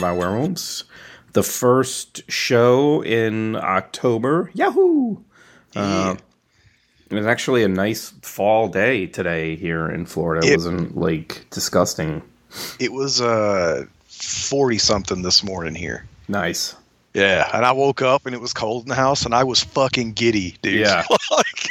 183 of by Werewolves. The first show in October. Yahoo! Uh, it was actually a nice fall day today here in Florida. It, It- wasn't like disgusting. It was uh forty something this morning here. Nice. Yeah, and I woke up and it was cold in the house, and I was fucking giddy, dude. Yeah. like,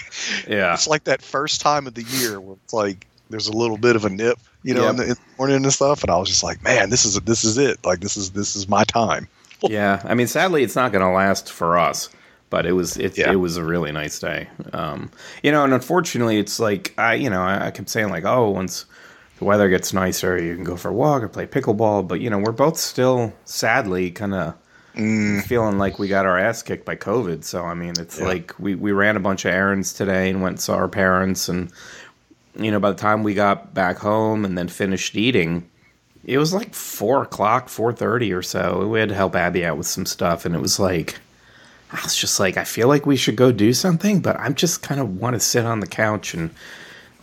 Yeah. it's like that first time of the year where it's like there's a little bit of a nip, you know, Yep. in, the, in the morning and stuff, and I was just like, man, this is this is it. Like this is this is my time. yeah. I mean, sadly, it's not going to last for us, but it was it, Yeah. it was a really nice day. Um, you know, and unfortunately, it's like I you know I, I kept saying like oh once the weather gets nicer, you can go for a walk or play pickleball, but you know we're both still sadly kind of. Feeling like we got our ass kicked by COVID. So, I mean, it's Yeah. like we, we ran a bunch of errands today and went and saw our parents. And, you know, by the time we got back home and then finished eating, it was like four o'clock, four thirty or so. We had to help Abby out with some stuff, and it was like I was just like, I feel like we should go do something, but I'm just kind of want to sit on the couch and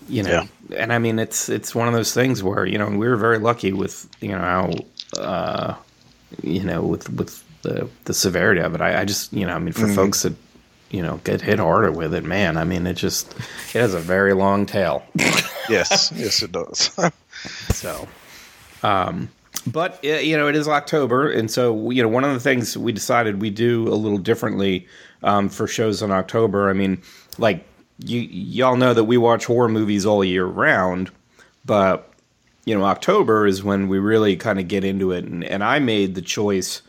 you know, and I mean, it's it's one of those things where you know we were very lucky with you know how uh, you know with with the the severity of it. I, I just you know, I mean, for folks that you know get hit harder with it, man, I mean, it just it has a very long tail. Yes, yes, it does. So, um, but uh, you know, it is October, and so you know, one of the things we decided we do a little differently um, for shows in October. I mean, like you y'all know that we watch horror movies all year round, but you know, October is when we really kind of get into it, and, and I made the choice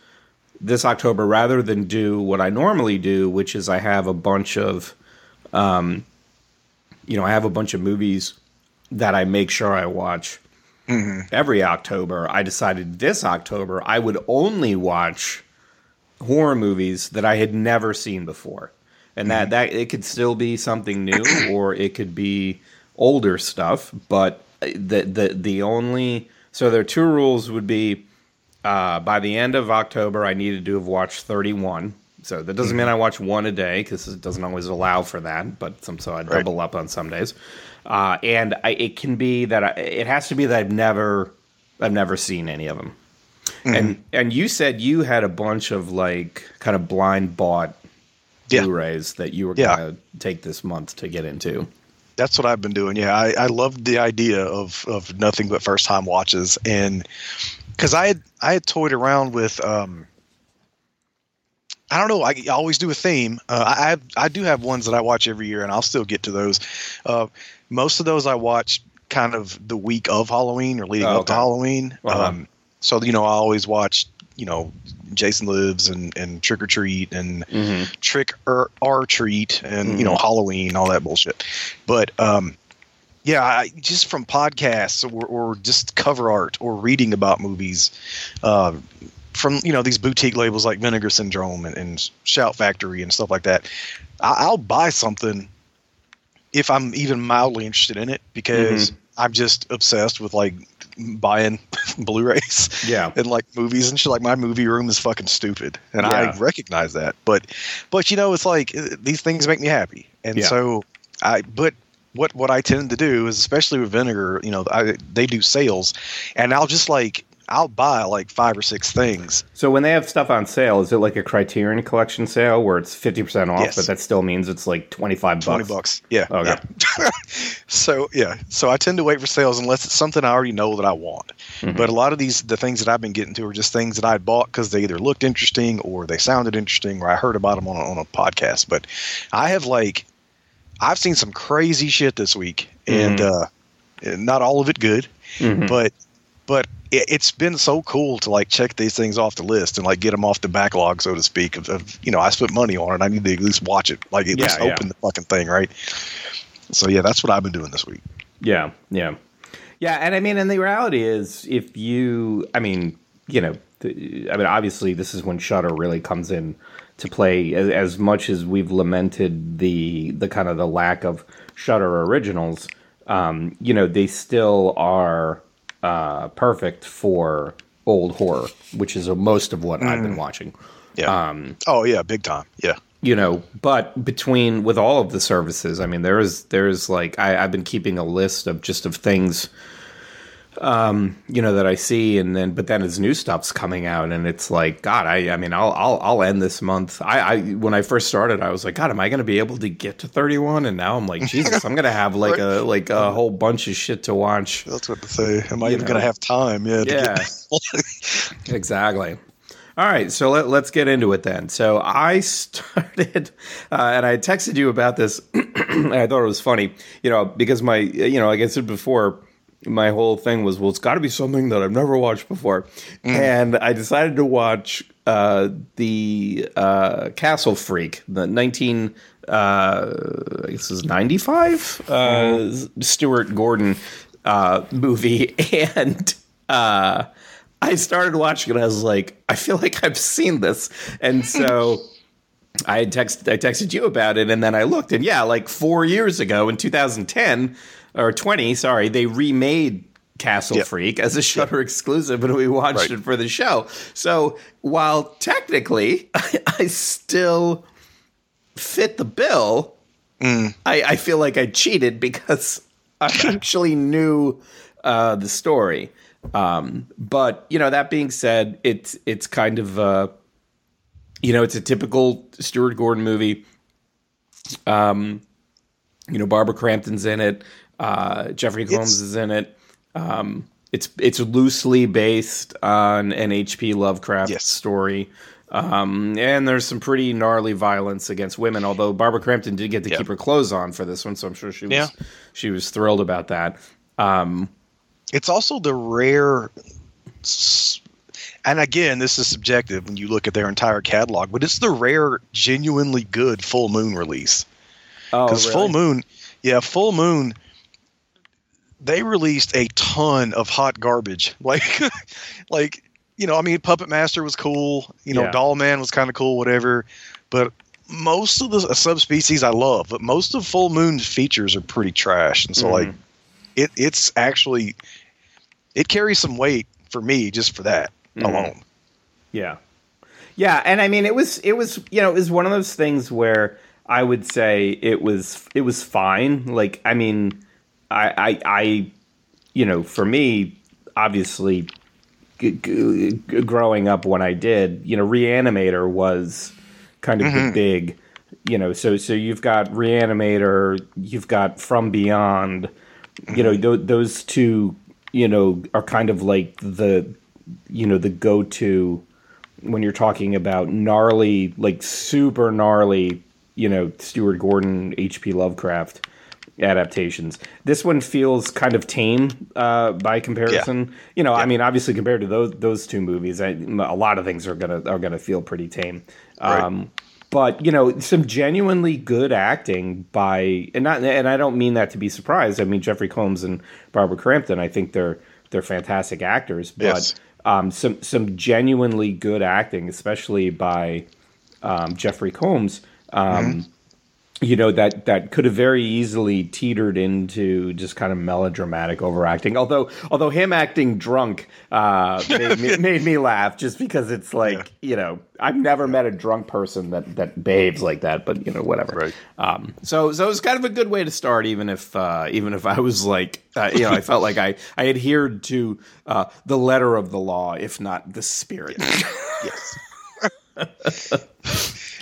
this October rather than do what I normally do, which is I have a bunch of, um, you know, I have a bunch of movies that I make sure I watch mm-hmm. every October. I decided this October I would only watch horror movies that I had never seen before. And that, mm-hmm. that it could still be something new or it could be older stuff, but uh, the the the only so there are two rules would be uh, by the end of October I needed to have watched 31. So that doesn't mean I watch one a day because it doesn't always allow for that, but some so I Right. double up on some days. Uh, and I, it can be that I, it has to be that I've never I've never seen any of them. And and you said you had a bunch of like kind of blind bought Yeah. Blu-rays that you were Yeah. going to take this month to get into. That's what I've been doing. Yeah, I, I loved the idea of of nothing but first time watches, and because I had I had toyed around with um, I don't know. I, I always do a theme. Uh, I have, I do have ones that I watch every year, and I'll still get to those. Uh, most of those I watch kind of the week of Halloween or leading Oh, up to. Halloween. Uh-huh. Um, so you know, I always watch you know Jason Lives and and Trick or Treat and Trick or, or Treat and you know Halloween, all that bullshit. But um, yeah, I, just from podcasts or, or just cover art or reading about movies, uh, from you know these boutique labels like Vinegar Syndrome and, and Shout Factory and stuff like that, I, I'll buy something if I'm even mildly interested in it because I'm just obsessed with like buying Blu-rays Yeah. and like movies and shit. Like my movie room is fucking stupid, and Yeah. I recognize that. But, but you know, it's like uh, these things make me happy, and Yeah. so I. But what what I tend to do is, especially with vinegar, you know, I, they do sales, and I'll just like I'll buy like five or six things. So when they have stuff on sale, is it like a Criterion collection sale where it's 50% off, Yes. but that still means it's like 25 bucks? Twenty bucks, yeah. Okay. yeah. so yeah, so I tend to wait for sales unless it's something I already know that I want. Mm-hmm. But a lot of these, the things that I've been getting to, are just things that I bought because they either looked interesting or they sounded interesting or I heard about them on a, on a podcast. But I have like, I've seen some crazy shit this week, and uh, not all of it good, Mhm. but but it, it's been so cool to like check these things off the list and like get them off the backlog, so to speak. Of, of you know, I spent money on it. I need to at least watch it, like at Yeah, least yeah. open the fucking thing, right? So yeah, that's what I've been doing this week. Yeah, yeah, yeah. And I mean, and the reality is, if you, I mean, you know, I mean, obviously, this is when Shudder really comes in to play. As, as much as we've lamented the the kind of the lack of Shudder originals, um, you know, they still are uh, perfect for old horror, which is most of what I've been watching. Yeah. Um, oh yeah, big time. Yeah. you know but between with all of the services i mean there is there's like I, i've been keeping a list of just of things um, you know, that I see, and then but then as new stuff's coming out, and it's like, God, I, I mean, I'll, I'll, I'll end this month. I, I, when I first started, I was like, God, am I going to be able to get to thirty one? And now I'm like, Jesus, I'm going to have like a, like a whole bunch of shit to watch. That's what to say. Am I you even going to have time? Yeah. Yeah. exactly. All right, so let, us get into it then. So I started, uh, and I texted you about this. I thought it was funny, you know, because my, you know, like I said before, my whole thing was, well, it's got to be something that I've never watched before, mm. and I decided to watch uh, the uh, Castle Freak, the nineteen, uh, I guess is ninety five, uh, mm. Stuart Gordon uh, movie, and uh, I started watching it. I was like, I feel like I've seen this, and so. I had texted I texted you about it, and then I looked, and yeah, like four years ago in 2010, or 20, sorry, they remade Castle yep. Freak as a Shudder yep. exclusive, and we watched right. it for the show. So while technically I, I still fit the bill, mm. I, I, feel like I cheated because I actually knew uh, the story. Um, but you know, that being said, it's it's kind of uh, you know, it's a typical Stuart Gordon movie. Um, you know, Barbara Crampton's in it. Uh, Jeffrey Combs is in it. Um, it's it's loosely based on an H.P. Lovecraft yes. story. Um, and there's some pretty gnarly violence against women. Although Barbara Crampton did get to keep her clothes on for this one, so I'm sure she was yeah. she was thrilled about that. Um, it's also the rare, and again, this is subjective when you look at their entire catalog, but it's the rare, genuinely good full moon release. Because oh, really? full moon, yeah, full moon they released a ton of hot garbage. Like, like you know, I mean, Puppet Master was cool. You know, yeah. Doll Man was kind of cool, whatever. But most of the subspecies I love, but most of Full Moon's features are pretty trash, and so mm-hmm. like, it it's actually it carries some weight for me just for that mm-hmm. alone. Yeah, yeah, and I mean, it was it was you know it was one of those things where I would say it was it was fine. Like, I mean I, I, I you know, for me, obviously, g- g- growing up when I did, you know, Reanimator was kind of mm-hmm. the big, you know, so so you've got Reanimator, you've got From Beyond, you know, th- those two, you know, are kind of like the, you know, the go to when you're talking about gnarly, like super gnarly, you know, Stuart Gordon, H.P. Lovecraft adaptations. This one feels kind of tame uh, by comparison. Yeah. You know, yeah. I mean, obviously compared to those those two movies, I, a lot of things are gonna are gonna feel pretty tame. Right. Um, but you know, some genuinely good acting by and not and I don't mean that to be surprised. I mean Jeffrey Combs and Barbara Crampton. I think they're they're fantastic actors, but yes. um, some some genuinely good acting, especially by um, Jeffrey Combs. Um, mm-hmm you know that that could have very easily teetered into just kind of melodramatic overacting. Although although him acting drunk uh, made, me, made, me, laugh just because it's like yeah. you know I've never met a drunk person that that behaves like that, but you know whatever. Right. Um, so so it was kind of a good way to start, even if uh, even if I was like uh, you know I felt like I I adhered to uh, the letter of the law, if not the spirit. yes.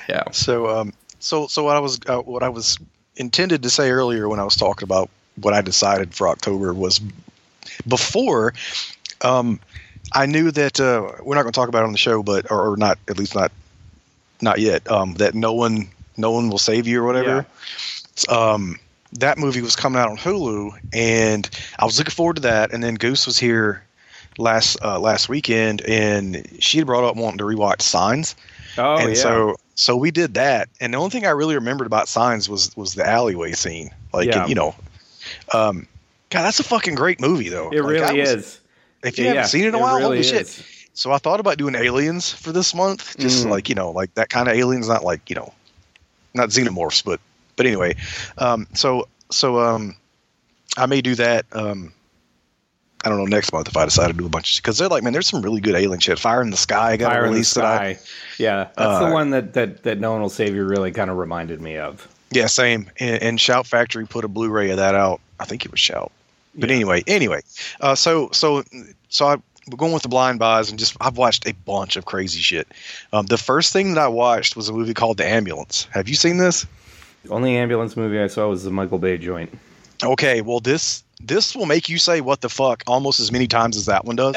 yeah. So um so, so what I was uh, what I was intended to say earlier when I was talking about what I decided for October was before. Um, I knew that uh, we're not going to talk about it on the show, but or, or, not at least not not yet. Um, that no one no one will save you or whatever. Yeah. Um, that movie was coming out on Hulu, and I was looking forward to that. And then Goose was here last uh, last weekend, and she had brought up wanting to rewatch Signs. Oh, and yeah. so so we did that, and the only thing I really remembered about Signs was was the alleyway scene. Like yeah. you know, um, God, that's a fucking great movie though. It like, really was, is. If you yeah, haven't seen it in a while, really holy is. shit! So I thought about doing Aliens for this month, just mm. like you know, like that kind of aliens, not like you know, not xenomorphs, but but anyway. Um, so so um, I may do that. Um, I don't know next month if I decide to do a bunch of because they're like, man, there's some really good alien shit. Fire in the Sky got Fire released. Sky. yeah, that's uh, the one that, that that No One Will Save You really kind of reminded me of. Yeah, same. And, and, Shout Factory put a Blu-ray of that out. I think it was Shout. But anyway, anyway, uh, so so so I, we're going with the blind buys and just I've watched a bunch of crazy shit. Um, the first thing that I watched was a movie called The Ambulance. Have you seen this? The only ambulance movie I saw was the Michael Bay joint. Okay, well this this will make you say what the fuck almost as many times as that one does.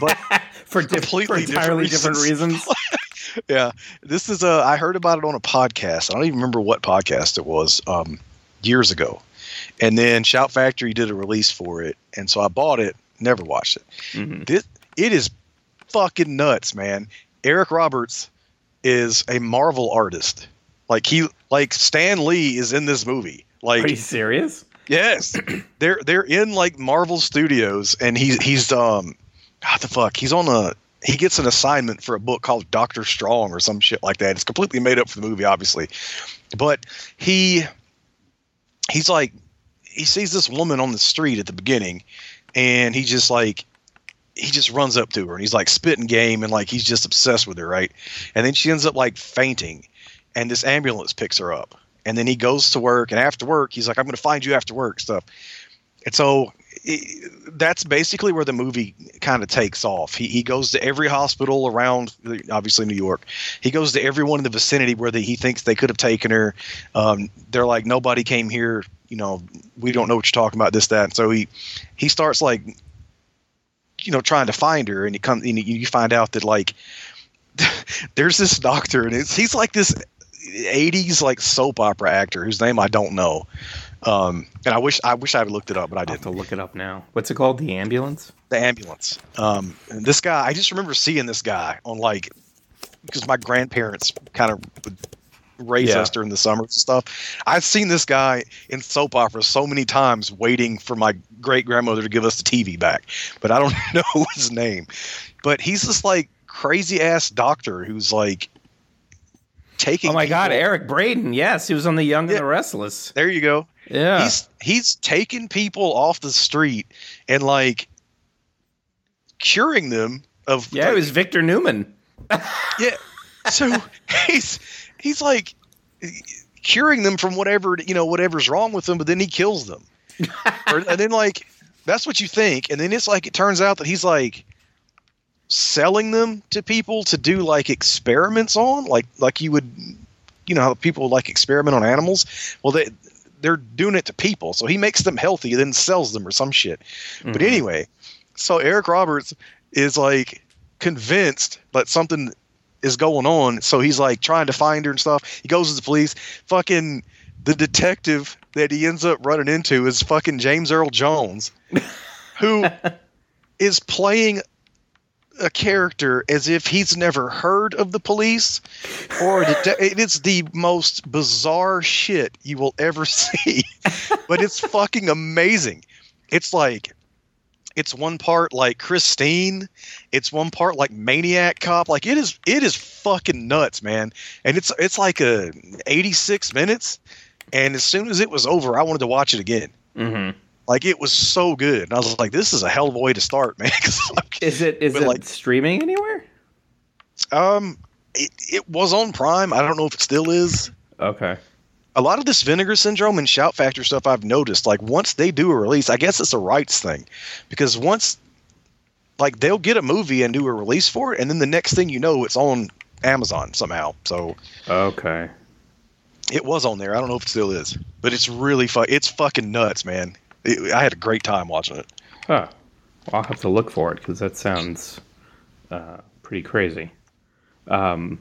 but for, diff- completely for entirely different different reasons. yeah, this is a. I heard about it on a podcast. I don't even remember what podcast it was. Um, years ago, and then Shout Factory did a release for it, and so I bought it. Never watched it. Mhm. This it is fucking nuts, man. Eric Roberts is a Marvel artist. Like he, like Stan Lee is in this movie. Like Are you serious? Yes, they're they're in like Marvel Studios, and he's he's um, what the fuck? He's on a he gets an assignment for a book called Doctor Strong or some shit like that. It's completely made up for the movie, obviously, but he he's like he sees this woman on the street at the beginning, and he just like he just runs up to her and he's like spitting game and like he's just obsessed with her, right? And then she ends up like fainting, and this ambulance picks her up and then he goes to work and after work he's like i'm going to find you after work stuff. And so it, that's basically where the movie kind of takes off. He, he goes to every hospital around obviously new york. He goes to everyone in the vicinity where they, he thinks they could have taken her. Um, they're like nobody came here you know we don't know what you're talking about this that. And so he he starts like you know trying to find her and he comes and you find out that like there's this doctor and he's like this 80s like soap opera actor whose name I don't know. Um, and I wish I wish I had looked it up, but I I'll have didn't. to look it up now. What's it called? The ambulance? The ambulance. Um, and this guy, I just remember seeing this guy on like because my grandparents kind of would raise Yeah. us during the summers and stuff. I've seen this guy in soap operas so many times, waiting for my great grandmother to give us the TV back, but I don't know his name. But he's this like crazy ass doctor who's like taking. Oh my God, Eric Braeden. Yes, he was on The Young Yeah. and the Restless. There you go. Yeah. He's he's taking people off the street and like curing them of yeah, it was Victor Newman. yeah. So he's he's like curing them from whatever you know whatever's wrong with them, but then he kills them, or, and then like that's what you think, and then it's like it turns out that he's like selling them to people to do like experiments on, like like you would, you know how people like experiment on animals. Well, they they're doing it to people, so he makes them healthy, then sells them or some shit. But Mhm. anyway, so Eric Roberts is like convinced that something is going on, so he's like trying to find her and stuff. He goes to the police. Fucking the detective that he ends up running into is fucking James Earl Jones, who is playing a character as if he's never heard of the police or it's the most bizarre shit you will ever see but it's fucking amazing it's like it's one part like Christine, it's one part like Maniac Cop. Like it is, it is fucking nuts, man. And it's it's like a 86 minutes. And as soon as it was over, I wanted to watch it again. Mhm. Like it was so good. And I was like, this is a hell of a way to start, man." like, Is it is it like- streaming anywhere? um, it, it was on Prime. I don't know if it still is. Okay. a lot of this vinegar syndrome and shout factor stuff I've noticed, like once they do a release, I guess it's a rights thing. Because once like they'll get a movie and do a release for it, and then the next thing you know, it's on Amazon somehow. So Okay. it was on there. I don't know if it still is. But it's really fun. It's fucking nuts, man. It, I had a great time watching it. Huh. Well, I'll have to look for it because that sounds uh, pretty crazy. Um,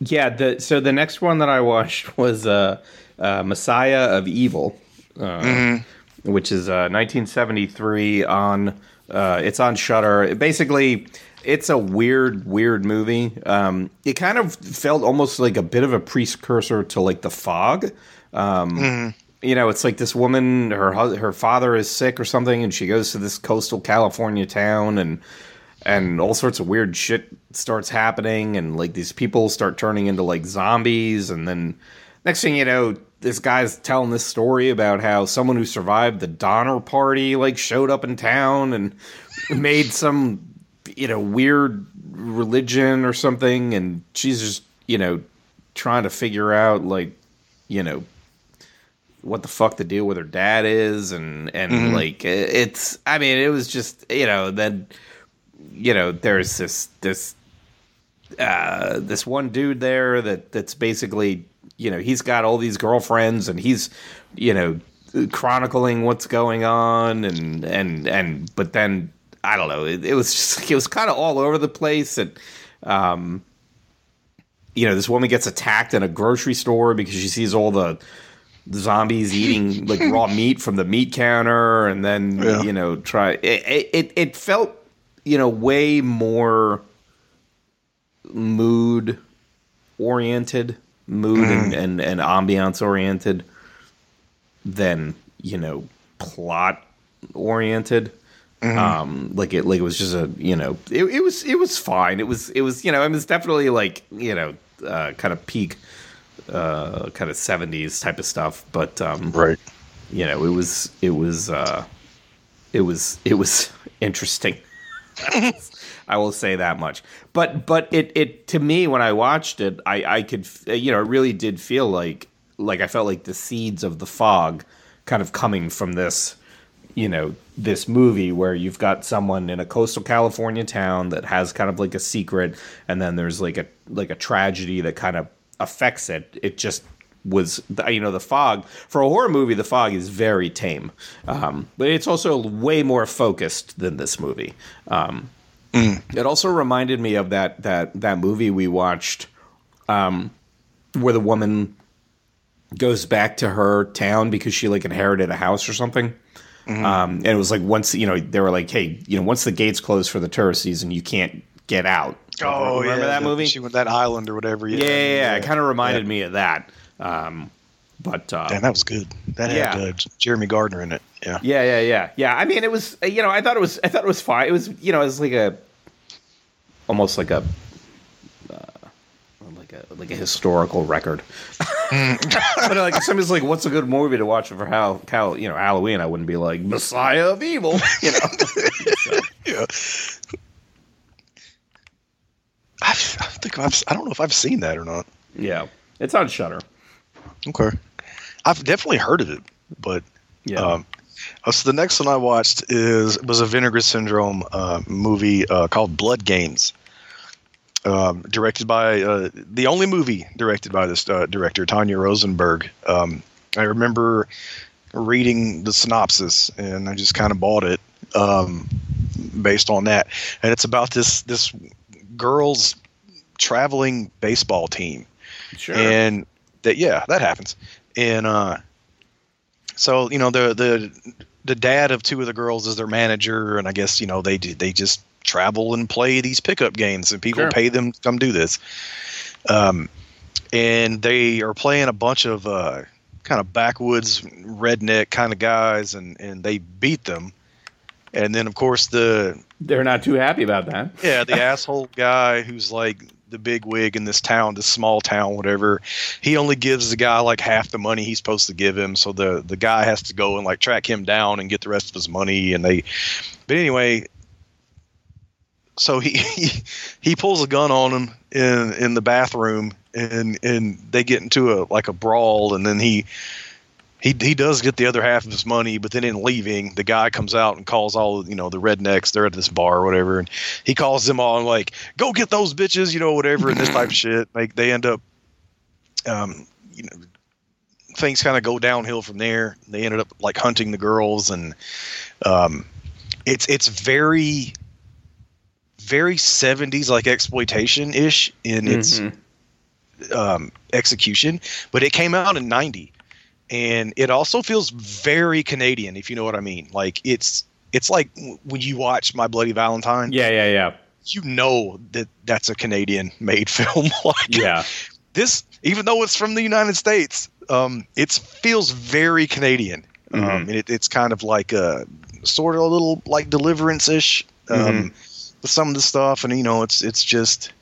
yeah. The so the next one that I watched was uh, uh, Messiah of Evil, uh, which is uh, 1973 on. Uh, it's on Shudder. Basically, it's a weird, weird movie. Um, it kind of felt almost like a bit of a precursor to like The Fog. Um, you know, it's like this woman, her her father is sick or something, and she goes to this coastal California town, and and all sorts of weird shit starts happening, and like these people start turning into like zombies, and then next thing you know, this guy's telling this story about how someone who survived the Donner Party like showed up in town and made some you know weird religion or something, and she's just you know trying to figure out like you know what the fuck the deal with her dad is, and and mm-hmm. like it's. I mean, it was just you know then you know there's this this uh, this one dude there that that's basically you know he's got all these girlfriends and he's you know chronicling what's going on and and and but then I don't know it, it was just it was kind of all over the place and um you know this woman gets attacked in a grocery store because she sees all the zombies eating like raw meat from the meat counter and then yeah. you know try it, it it felt you know way more mood oriented mood mm. and, and and ambiance oriented than you know plot oriented mm-hmm. um like it like it was just a you know it, it was it was fine it was it was you know it was definitely like you know uh kind of peak uh kind of 70s type of stuff but um right you know it was it was uh it was it was interesting I will say that much. But but it it to me when I watched it, I I could you know it really did feel like like I felt like the seeds of the fog kind of coming from this you know this movie where you've got someone in a coastal California town that has kind of like a secret and then there's like a like a tragedy that kind of affects it it just was you know the fog for a horror movie the fog is very tame um, but it's also way more focused than this movie um, mm. it also reminded me of that that that movie we watched um, where the woman goes back to her town because she like inherited a house or something. Mm-hmm. Um, and it was like once you know they were like, hey, you know, once the gates close for the tourist season, you can't get out. Oh, remember yeah, that movie? She went that island or whatever. Yeah, yeah, yeah. yeah. It kind of reminded me of that. Um, but uh, damn, that was good. That had uh, Jeremy Gardner in it. Yeah, yeah, yeah, yeah, yeah. I mean, it was you know, I thought it was, I thought it was fine. It was you know, it was like a almost like a like a like a historical record. but like if somebody's like, "What's a good movie to watch for how, how you know Halloween?" I wouldn't be like Messiah of Evil, you know. so. Yeah. I, I think I've, I don't know if I've seen that or not. Yeah, it's on Shudder. Okay, I've definitely heard of it, but yeah. Um, uh, so the next one I watched is was a Vinegar Syndrome uh, movie uh, called Blood Games um, directed by uh, the only movie directed by this uh, director, Tanya Rosenberg. Um, I remember reading the synopsis and I just kind of bought it um, based on that. And it's about this this girls traveling baseball team. Sure. And that yeah, that happens. And uh, so you know the the the dad of two of the girls is their manager, and I guess you know they they just travel and play these pickup games, and people sure. pay them to come do this. Um, and they are playing a bunch of uh, kind of backwoods redneck kind of guys, and and they beat them. And then of course the they're not too happy about that. Yeah, the asshole guy who's like the big wig in this town, this small town, whatever. He only gives the guy like half the money he's supposed to give him, so the the guy has to go and like track him down and get the rest of his money. And they, but anyway, so he, he he pulls a gun on him in in the bathroom and and they get into a like a brawl and then he he he does get the other half of his money, but then in leaving, the guy comes out and calls all you know the rednecks. They're at this bar or whatever, and he calls them all and like, "Go get those bitches," you know, whatever, and this type of shit. Like they end up, um, you know, things kind of go downhill from there. They ended up like hunting the girls, and um, it's it's very very 70s like exploitation ish in its mm-hmm. um, execution, but it came out in 90 and it also feels very Canadian if you know what I mean. Like it's it's like when you watch My Bloody Valentine. Yeah, yeah, yeah. You know that that's a Canadian made film. like yeah. This even though it's from the United States, um, it feels very Canadian. Um, mm-hmm. Um, and it, it's kind of like a sort of a little like deliverance ish. Um, mm-hmm with some of the stuff, and you know, it's it's just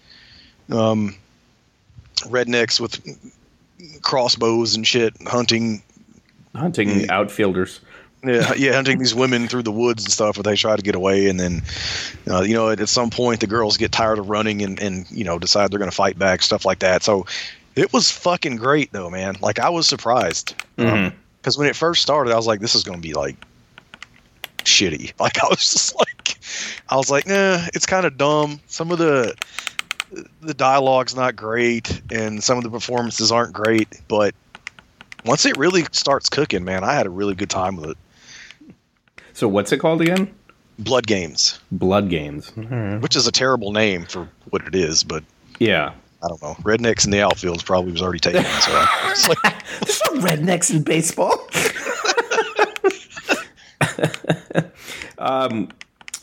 um, rednecks with crossbows and shit hunting hunting mm. outfielders. Yeah, yeah, hunting these women through the woods and stuff where they try to get away, and then, uh, you know, at, at, some point the girls get tired of running and and you know decide they're going to fight back, stuff like that. So, it was fucking great though, man. Like I was surprised. Um, mm-hmm. Um, because when it first started, I was like, this is going to be like shitty. Like I was just like, I was like, nah, it's kind of dumb. Some of the the dialogue's not great, and some of the performances aren't great. But once it really starts cooking, man, I had a really good time with it. So what's it called again? Blood Games, Blood Games. which is a terrible name for what it is, but Yeah. I don't know. Rednecks in the outfield probably was already taken. So it's like, There's no rednecks in baseball. um,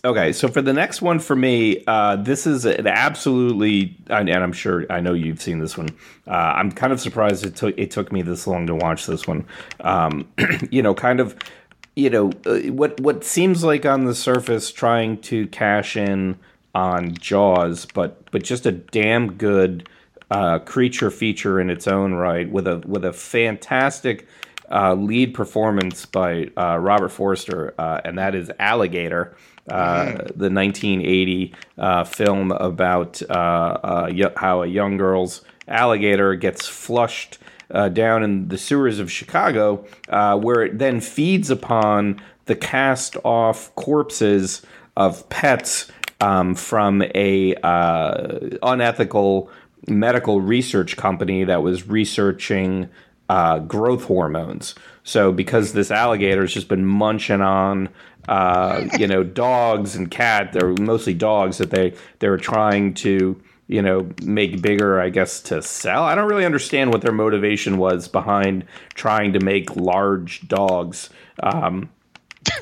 okay, so for the next one for me, uh, this is an absolutely, and I'm sure I know you've seen this one. Uh, I'm kind of surprised it took it took me this long to watch this one. Um, you know, kind of, you know, uh, what what seems like on the surface trying to cash in on Jaws, but but just a damn good uh, creature feature in its own right, with a with a fantastic uh, lead performance by uh, Robert Forster, and that is Alligator, the 1980 uh, film about uh, uh, how a young girl's alligator gets flushed uh, down in the sewers of Chicago, uh, where it then feeds upon the cast off corpses of pets um, from a uh, unethical medical research company that was researching uh, growth hormones. So because this alligator has just been munching on, uh, you know, dogs and cat, they're mostly dogs that they they're trying to you know make bigger i guess to sell. I don't really understand what their motivation was behind trying to make large dogs. Um,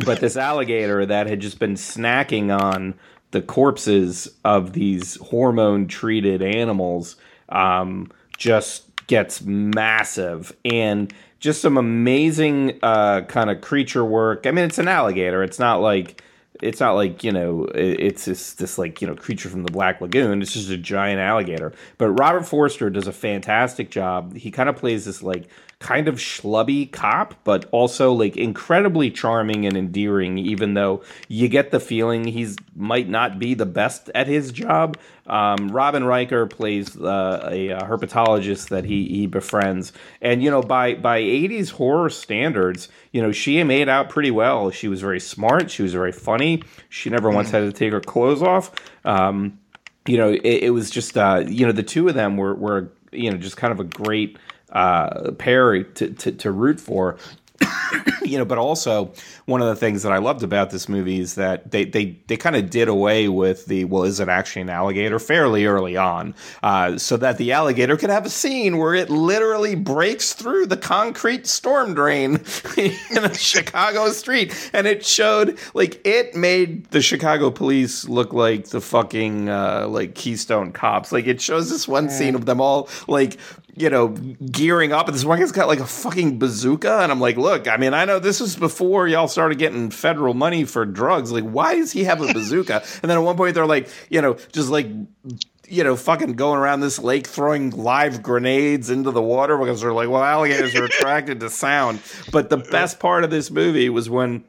but this alligator that had just been snacking on the corpses of these hormone treated animals um, just gets massive. And just some amazing uh, kind of creature work. I mean, it's an alligator. It's not like it's not like you know it's this this like you know creature from the Black Lagoon. It's just a giant alligator. But Robert Forster does a fantastic job. He kind of plays this like kind of schlubby cop, but also like incredibly charming and endearing. Even though you get the feeling he's might not be the best at his job. Um, Robin Riker plays uh, a, uh herpetologist that he he befriends, and you know by by '80s horror standards, you know she made out pretty well. She was very smart. She was very funny. She never once had to take her clothes off. Um, you know, it, it was just uh, you know the two of them were were you know just kind of a great uh, pair to, to to root for. you know, but also one of the things that I loved about this movie is that they they they kind of did away with the well, is it actually an alligator fairly early on, uh, so that the alligator could have a scene where it literally breaks through the concrete storm drain in a Chicago street, and it showed like it made the Chicago police look like the fucking uh, like Keystone cops. Like it shows this one scene of them all like you know, gearing up. And this one guy's got like a fucking bazooka. And I'm like, look, I mean, I know this was before y'all started getting federal money for drugs. Like, why does he have a bazooka? and then at one point, they're like, you know, just like, you know, fucking going around this lake throwing live grenades into the water because they're like, well, alligators are attracted to sound. But the best part of this movie was when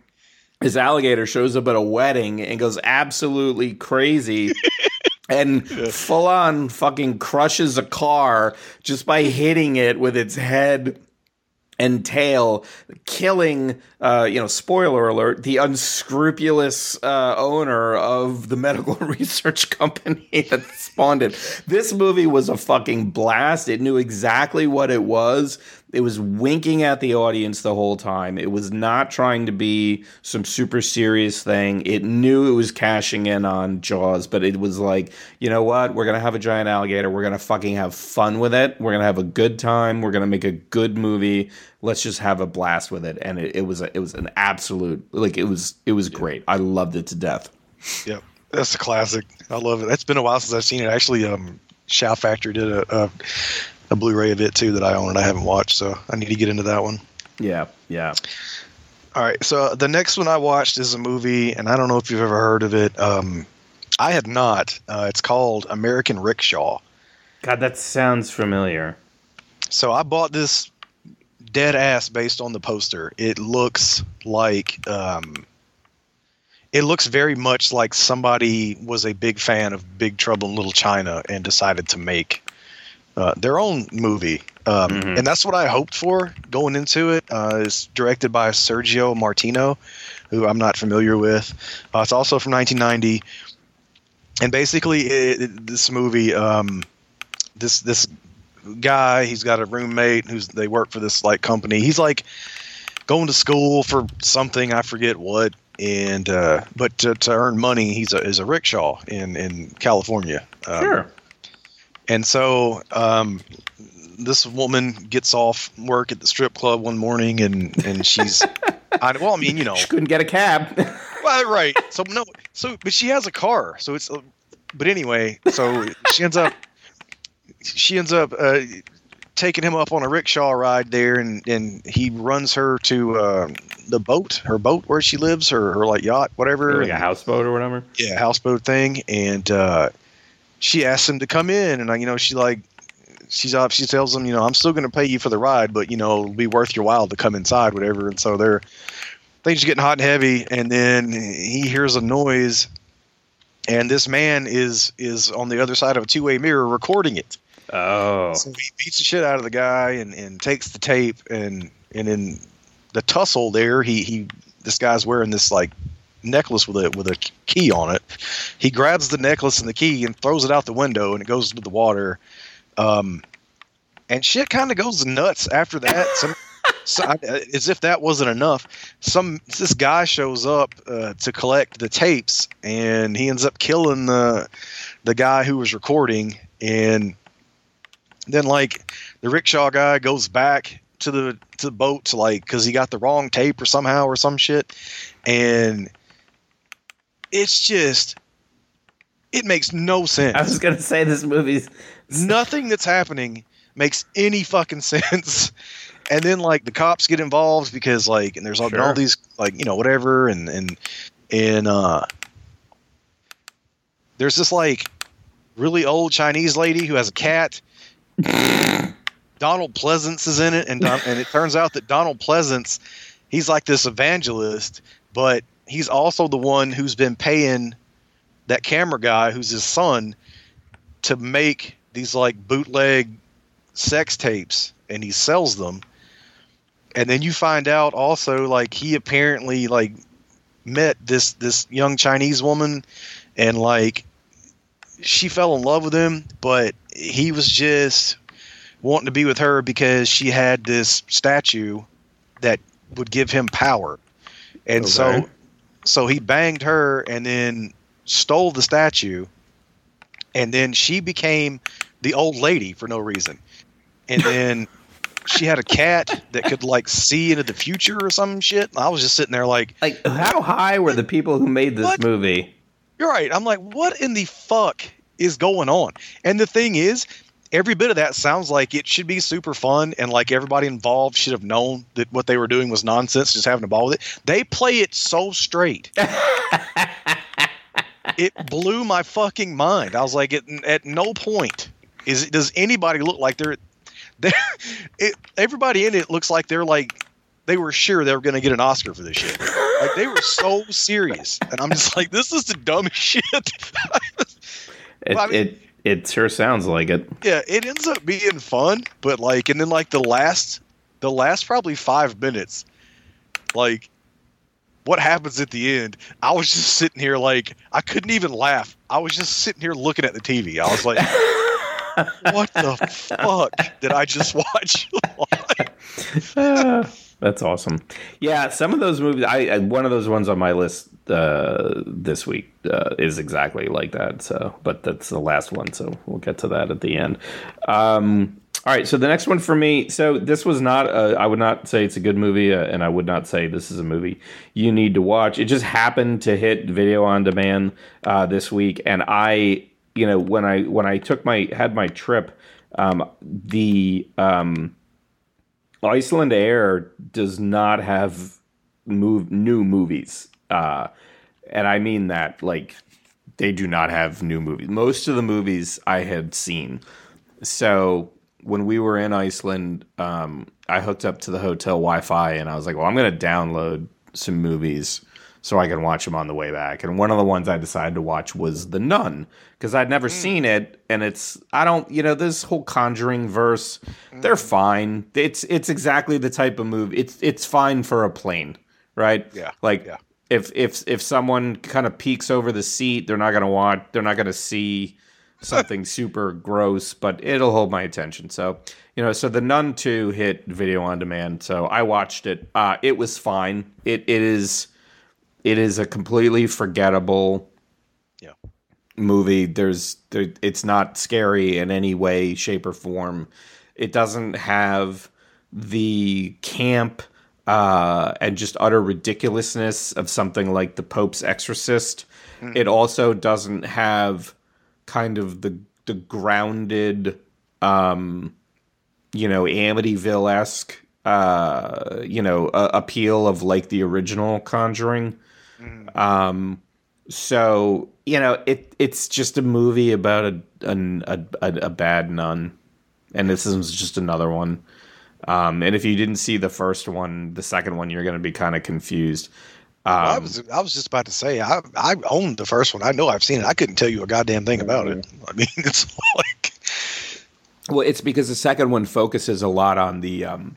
his alligator shows up at a wedding and goes absolutely crazy and full on fucking crushes a car just by hitting it with its head and tail, killing, uh, you know, spoiler alert, the unscrupulous uh, owner of the medical research company that spawned it. This movie was a fucking blast. It knew exactly what it was. It was winking at the audience the whole time. It was not trying to be some super serious thing. It knew it was cashing in on Jaws, but it was like, you know what? We're going to have a giant alligator. We're going to fucking have fun with it. We're going to have a good time. We're going to make a good movie. Let's just have a blast with it. And it, it was a, it was an absolute like it was it was great. I loved it to death. Yep, that's a classic. I love it. It's been a while since I've seen it. Actually, um, Shout Factory did a, a a Blu-ray of it too that I own and I haven't watched, so I need to get into that one. Yeah, yeah. All right, so the next one I watched is a movie, and I don't know if you've ever heard of it. Um, I had not. Uh, it's called American Rickshaw. God, that sounds familiar. So I bought this dead ass based on the poster. It looks like um, it looks very much like somebody was a big fan of Big Trouble in Little China and decided to make uh, their own movie um, mm-hmm. and that's what I hoped for going into it. Uh, it's directed by Sergio Martino, who I'm not familiar with. Uh, it's also from 1990, and basically, it, it, this movie, um, this this guy, he's got a roommate who's they work for this like company. He's like going to school for something I forget what, and uh, but to, to earn money, he's a is a rickshaw in in California. Um, sure. And so um, this woman gets off work at the strip club one morning, and and she's, I, well, I mean, you know, she couldn't get a cab. well, right. So no, so but she has a car, so it's, but anyway, so she ends up, she ends up uh, taking him up on a rickshaw ride there, and and he runs her to uh, the boat, her boat where she lives, her her like yacht, whatever, like a houseboat or whatever. Yeah, houseboat thing, and uh, she asks him to come in, and I you know she like she's up. She tells him, you know, I'm still going to pay you for the ride, but you know, it'll be worth your while to come inside, whatever. And so they're things are getting hot and heavy, and then he hears a noise, and this man is is on the other side of a two way mirror recording it. Oh, so he beats the shit out of the guy and and takes the tape, and and in the tussle there, he he this guy's wearing this like necklace with a with a key on it. He grabs the necklace and the key and throws it out the window, and it goes into the water. Um, and shit kind of goes nuts after that. Some, so, as if that wasn't enough, some this guy shows up uh, to collect the tapes, and he ends up killing the the guy who was recording. And then, like the rickshaw guy goes back to the to the boat to like because he got the wrong tape or somehow or some shit, and it's just it makes no sense. I was gonna say this movie's nothing that's happening makes any fucking sense. And then like the cops get involved because like and there's all, sure. all these like you know whatever and and and uh there's this like really old Chinese lady who has a cat. Donald Pleasence is in it, and Don, and it turns out that Donald Pleasence, he's like this evangelist, but he's also the one who's been paying that camera guy, who's his son, to make these like bootleg sex tapes, and he sells them. And then you find out also like he apparently like met this this young Chinese woman, and like she fell in love with him, but he was just wanting to be with her because she had this statue that would give him power. And okay. so so he banged her and then stole the statue and then she became the old lady for no reason. And then she had a cat that could like see into the future or some shit. I was just sitting there like like how high were the people who made this what? movie? You're right. I'm like, what in the fuck is going on? And the thing is, every bit of that sounds like it should be super fun and like everybody involved should have known that what they were doing was nonsense, just having a ball with it. They play it so straight. it blew my fucking mind. I was like, it, at no point is does anybody look like they're they it, everybody in it looks like they're like they were sure they were going to get an Oscar for this shit. Like they were so serious, and I'm just like, this is the dumbest shit. it, I mean, it it sure sounds like it. Yeah, it ends up being fun, but like, and then like the last, the last probably five minutes, like, what happens at the end? I was just sitting here like I couldn't even laugh. I was just sitting here looking at the TV. I was like, what the fuck did I just watch? Ah, that's awesome. Yeah, some of those movies. I one of those ones on my list uh, this week uh, is exactly like that. So, but that's the last one. So we'll get to that at the end. Um, all right. So the next one for me. So this was not. A, I would not say it's a good movie, uh, and I would not say this is a movie you need to watch. It just happened to hit video on demand uh, this week, and I, you know, when I when I took my had my trip, um, the um, Icelandair does not have move new movies, uh, and I mean that like they do not have new movies. Most of the movies I had seen. So when we were in Iceland, um, I hooked up to the hotel Wi-Fi, and I was like, "Well, I'm going to download some movies so I can watch them on the way back. And one of the ones I decided to watch was The Nun because I'd never mm. seen it, and it's I don't you know this whole Conjuring verse, mm. they're fine. It's it's exactly the type of movie. It's it's fine for a plane, right? Yeah, like yeah. If if if someone kind of peeks over the seat, they're not gonna watch. They're not gonna see something super gross, but it'll hold my attention. So you know, so the Nun two hit video on demand. So I watched it. Uh, it was fine. It it is it is a completely forgettable yeah. movie. There's there, it's not scary in any way, shape, or form. It doesn't have the camp uh, and just utter ridiculousness of something like the Pope's Exorcist. Mm. It also doesn't have kind of the the grounded, um, you know, Amityville esque, uh, you know, uh, appeal of like the original Conjuring. Mm. Um, so you know, it it's just a movie about a a, a, a bad nun, and this is just another one. Um, and if you didn't see the first one, the second one, you're going to be kind of confused. Um, well, I was I was just about to say I I owned the first one. I know I've seen it. I couldn't tell you a goddamn thing about it. I mean, it's like well, it's because the second one focuses a lot on the um,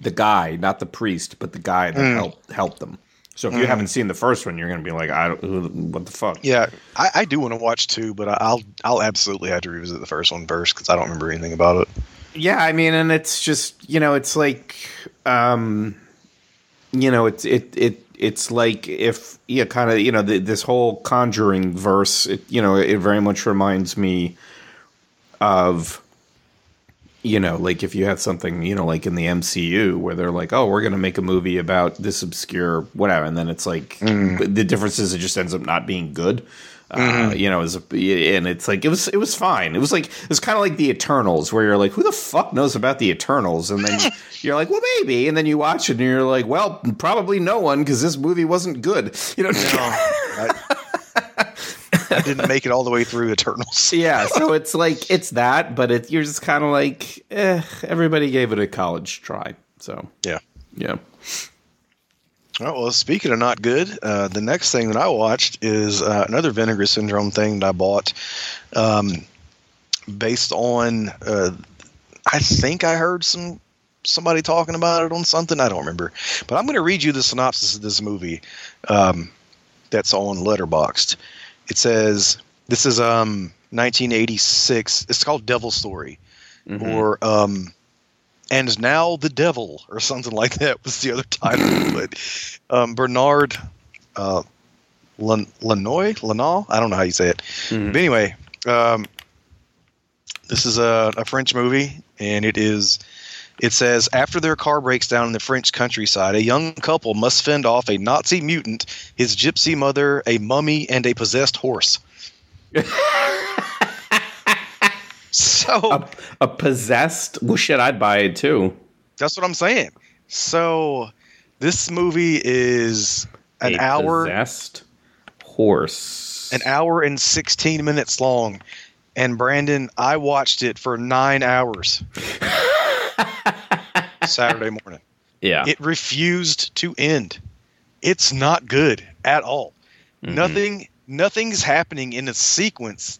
the guy, not the priest, but the guy that mm. helped helped them. So if you mm. haven't seen the first one, you're going to be like, I don't, what the fuck? Yeah, I, I do want to watch two, but I'll I'll absolutely have to revisit the first one first because I don't remember anything about it. Yeah, I mean, and it's just you know, it's like, um, you know, it's it it it's like if yeah, kind of you know, the, this whole Conjuring verse, it, you know, it very much reminds me of you know, like if you have something, you know, like in the MCU where they're like, oh, we're going to make a movie about this obscure whatever, and then it's like mm. the difference is it just ends up not being good. Uh, mm-hmm. Uh, you know, a, and it's like it was it was fine. It was like it was kind of like the Eternals, where you're like, who the fuck knows about the Eternals? And then you're like, well, maybe. And then you watch it, and you're like, well, probably no one because this movie wasn't good. You know. No, I, I didn't make it all the way through Eternals. yeah, so it's like it's that, but it, you're just kind of like, eh, everybody gave it a college try. So yeah, yeah. Well, speaking of not good, uh, the next thing that I watched is uh, another Vinegar Syndrome thing that I bought, um, based on. Uh, I think I heard some somebody talking about it on something. I don't remember, but I'm going to read you the synopsis of this movie um, that's on Letterboxd it says this is um 1986. It's called Devil Story, mm-hmm. or um, and now the devil, or something like that was the other title. but um, Bernard uh, Lanoy, Lanoy, I don't know how you say it. Mm-hmm. But anyway, um, this is a, a French movie, and it is it says after their car breaks down in the French countryside, a young couple must fend off a Nazi mutant, his gypsy mother, a mummy, and a possessed horse. so a, a, possessed well shit I'd buy it too. That's what I'm saying. So this movie is an a hour possessed horse. An hour and 16 minutes long. And Brandon, I watched it for 9 hours. Saturday morning. Yeah. It refused to end. It's not good at all. Mm-hmm. Nothing nothing's happening in a sequence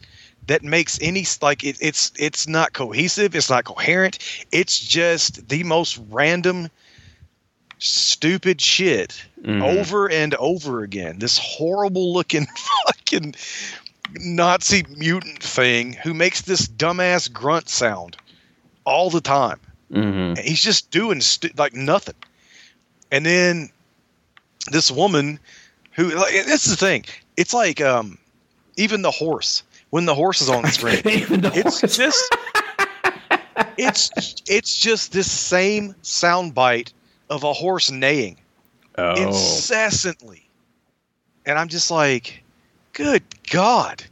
that makes any like it, it's it's not cohesive, it's not coherent. It's just the most random stupid shit mm-hmm. over and over again. This horrible looking fucking Nazi mutant thing who makes this dumbass grunt sound all the time. Mm-hmm. he's just doing st- like nothing. And then this woman who like, this is the thing. It's like um, even the horse when the horse is on the screen. it's horse. just it's it's just this same sound bite of a horse neighing oh. incessantly. And I'm just like, good God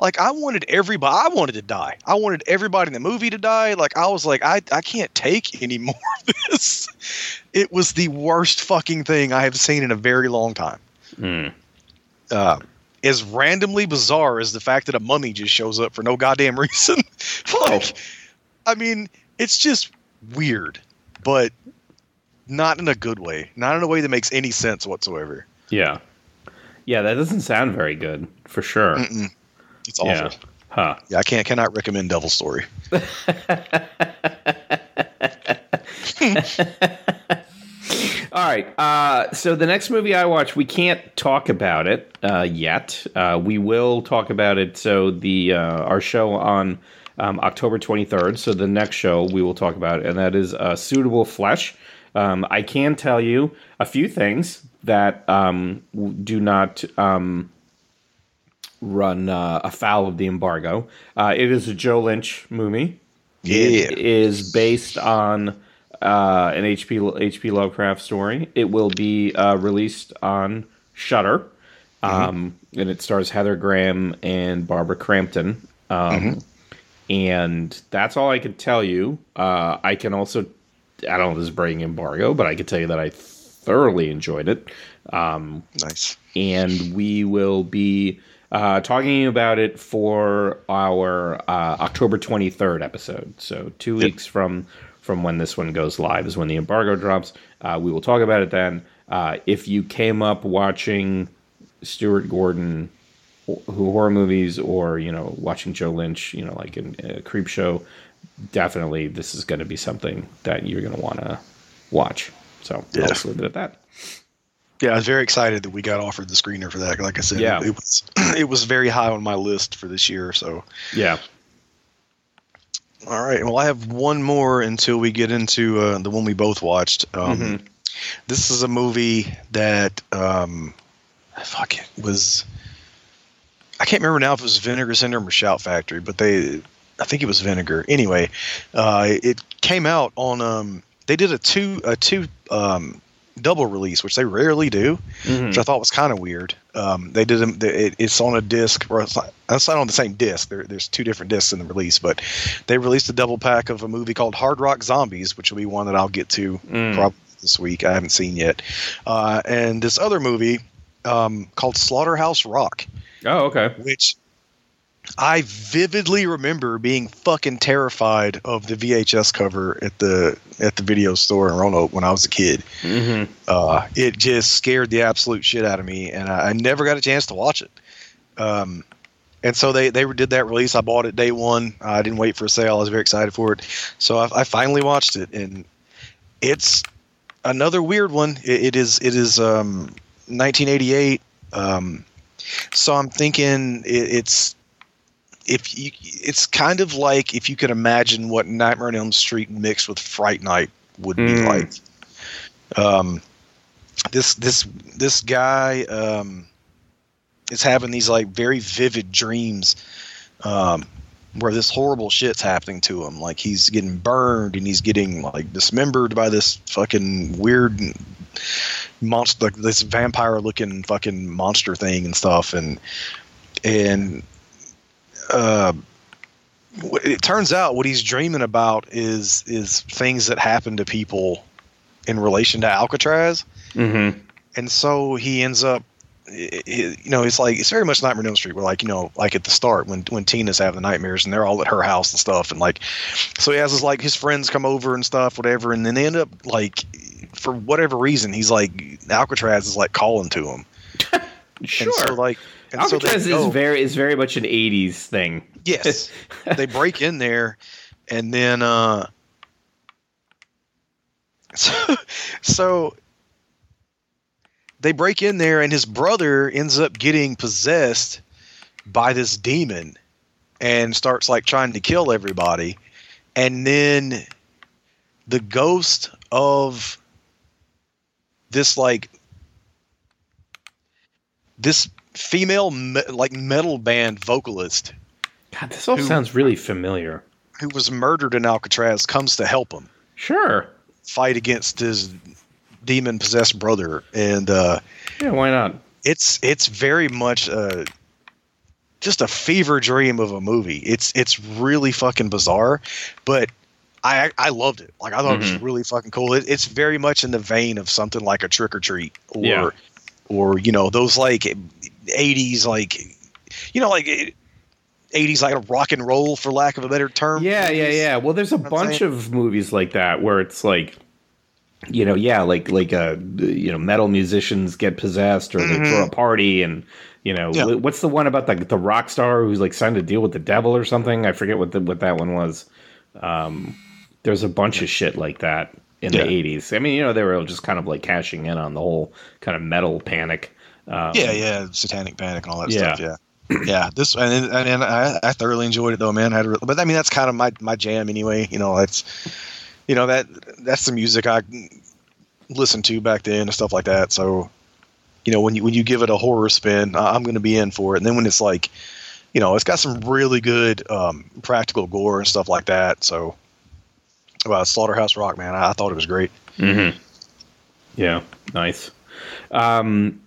like I wanted everybody I wanted to die. I wanted everybody in the movie to die. Like I was like I I can't take any more of this. It was the worst fucking thing I have seen in a very long time. Mm. Uh, as randomly bizarre as the fact that a mummy just shows up for no goddamn reason. like, I mean, it's just weird, but not in a good way. Not in a way that makes any sense whatsoever. Yeah. Yeah, that doesn't sound very good for sure. Mm-mm. It's awful. Yeah. Huh. Yeah, I can't cannot recommend Devil Story. All right. Uh, so the next movie I watch, we can't talk about it uh, yet. Uh, we will talk about it. So the uh, our show on um, October 23rd. So the next show we will talk about, it, and that is uh, Suitable Flesh. Um, I can tell you a few things that um, do not um, run uh, afoul of the embargo. Uh, it is a Joe Lynch movie. It Yeah. is based on uh, an HP HP Lovecraft story. It will be uh, released on Shudder, um, and it stars Heather Graham and Barbara Crampton. Um, And that's all I can tell you. Uh, I can also, I don't know if this is breaking embargo, but I can tell you that I thoroughly enjoyed it Um, Nice. and we will be uh, talking about it for our uh, October 23rd episode. So two weeks from from when this one goes live is when the embargo drops. Uh, we will talk about it then. Uh, if you came up watching Stuart Gordon who horror movies or you know watching Joe Lynch, you know like in a Creepshow, definitely this is going to be something that you're going to want to watch. So Yeah. I'll just leave it at that. Yeah, I was very excited that we got offered the screener for that. Like I said, Yeah. it was it was very high on my list for this year. So, Yeah. All right. Well, I have one more until we get into uh, the one we both watched. Um, Mhm. This is a movie that um, fuck it was. I can't remember now if it was Vinegar Syndrome or Shout Factory, but they, I think it was Vinegar. Anyway, uh, it came out on. Um, they did a two a two um, double release, which they rarely do, Mhm. which I thought was kind of weird. Um, they did them. It, it's on a disc, or it's not, it's not on the same disc. There, there's two different discs in the release, but they released a double pack of a movie called Hard Rock Zombies, which will be one that I'll get to Mm. probably this week. I haven't seen yet, uh, and this other movie um, called Slaughterhouse Rock, Oh, okay. which I vividly remember being fucking terrified of the VHS cover at the at the video store in Roanoke when I was a kid. hmm Uh, it just scared the absolute shit out of me, and I, I never got a chance to watch it. Um, and so they they did that release. I bought it day one. I didn't wait for a sale. I was very excited for it. So I, I finally watched it, and it's another weird one. It, it is it is um, 1988. Um, so I'm thinking it, it's if you it's kind of like if you could imagine what Nightmare on Elm Street mixed with Fright Night would be Mm. like. Um, this this this guy um, is having these like very vivid dreams um, where this horrible shit's happening to him. Like he's getting burned and he's getting like dismembered by this fucking weird monster, like this vampire looking fucking monster thing and stuff. And and uh, it turns out what he's dreaming about is is things that happen to people in relation to Alcatraz. Hmm and so he ends up you know it's like it's very much nightmare on elm street where like you know like at the start when when tina's having the nightmares and they're all at her house and stuff and like so he has his like his friends come over and stuff whatever and then they end up like for whatever reason he's like alcatraz is like calling to him. Sure. and so like and so they Alcatraz go- is very is very much an '80s thing. Yes. they break in there and then uh so, so they break in there and his brother ends up getting possessed by this demon and starts like trying to kill everybody and then the ghost of this like this female me- like metal band vocalist God, this all Who- sounds really familiar. who was murdered in Alcatraz comes to help him Sure. fight against his demon possessed brother and uh Yeah, why not? it's it's very much uh just a fever dream of a movie it's it's really fucking bizarre but I I loved it like I thought it was Mhm. really fucking cool it, it's very much in the vein of something like a trick or treat or Yeah. or you know those like 80s like you know like 80s like rock and roll for lack of a better term Yeah, yeah, movies. yeah. Well, there's a bunch of movies like that where it's like you know, yeah, like like uh, you know, metal musicians get possessed or mm-hmm. they throw a party and you know, yeah. what's the one about the the rock star who's like signed a deal with the devil or something? I forget what the, what that one was. Um, there's a bunch of shit like that in yeah. the 80s. I mean, you know, they were just kind of like cashing in on the whole kind of metal panic. Um, yeah, yeah, satanic panic and all that yeah. stuff. Yeah. yeah, this and and, and I, I, thoroughly enjoyed it though, man. I had, a, but I mean, that's kind of my my jam anyway. You know, that's you know that that's the music I listened to back then and stuff like that. So, you know, when you when you give it a horror spin, I'm going to be in for it. And then when it's like, you know, it's got some really good um, practical gore and stuff like that. So, well, Slaughterhouse Rock, man, I, I thought it was great. Mm-hmm. Yeah, nice. Um,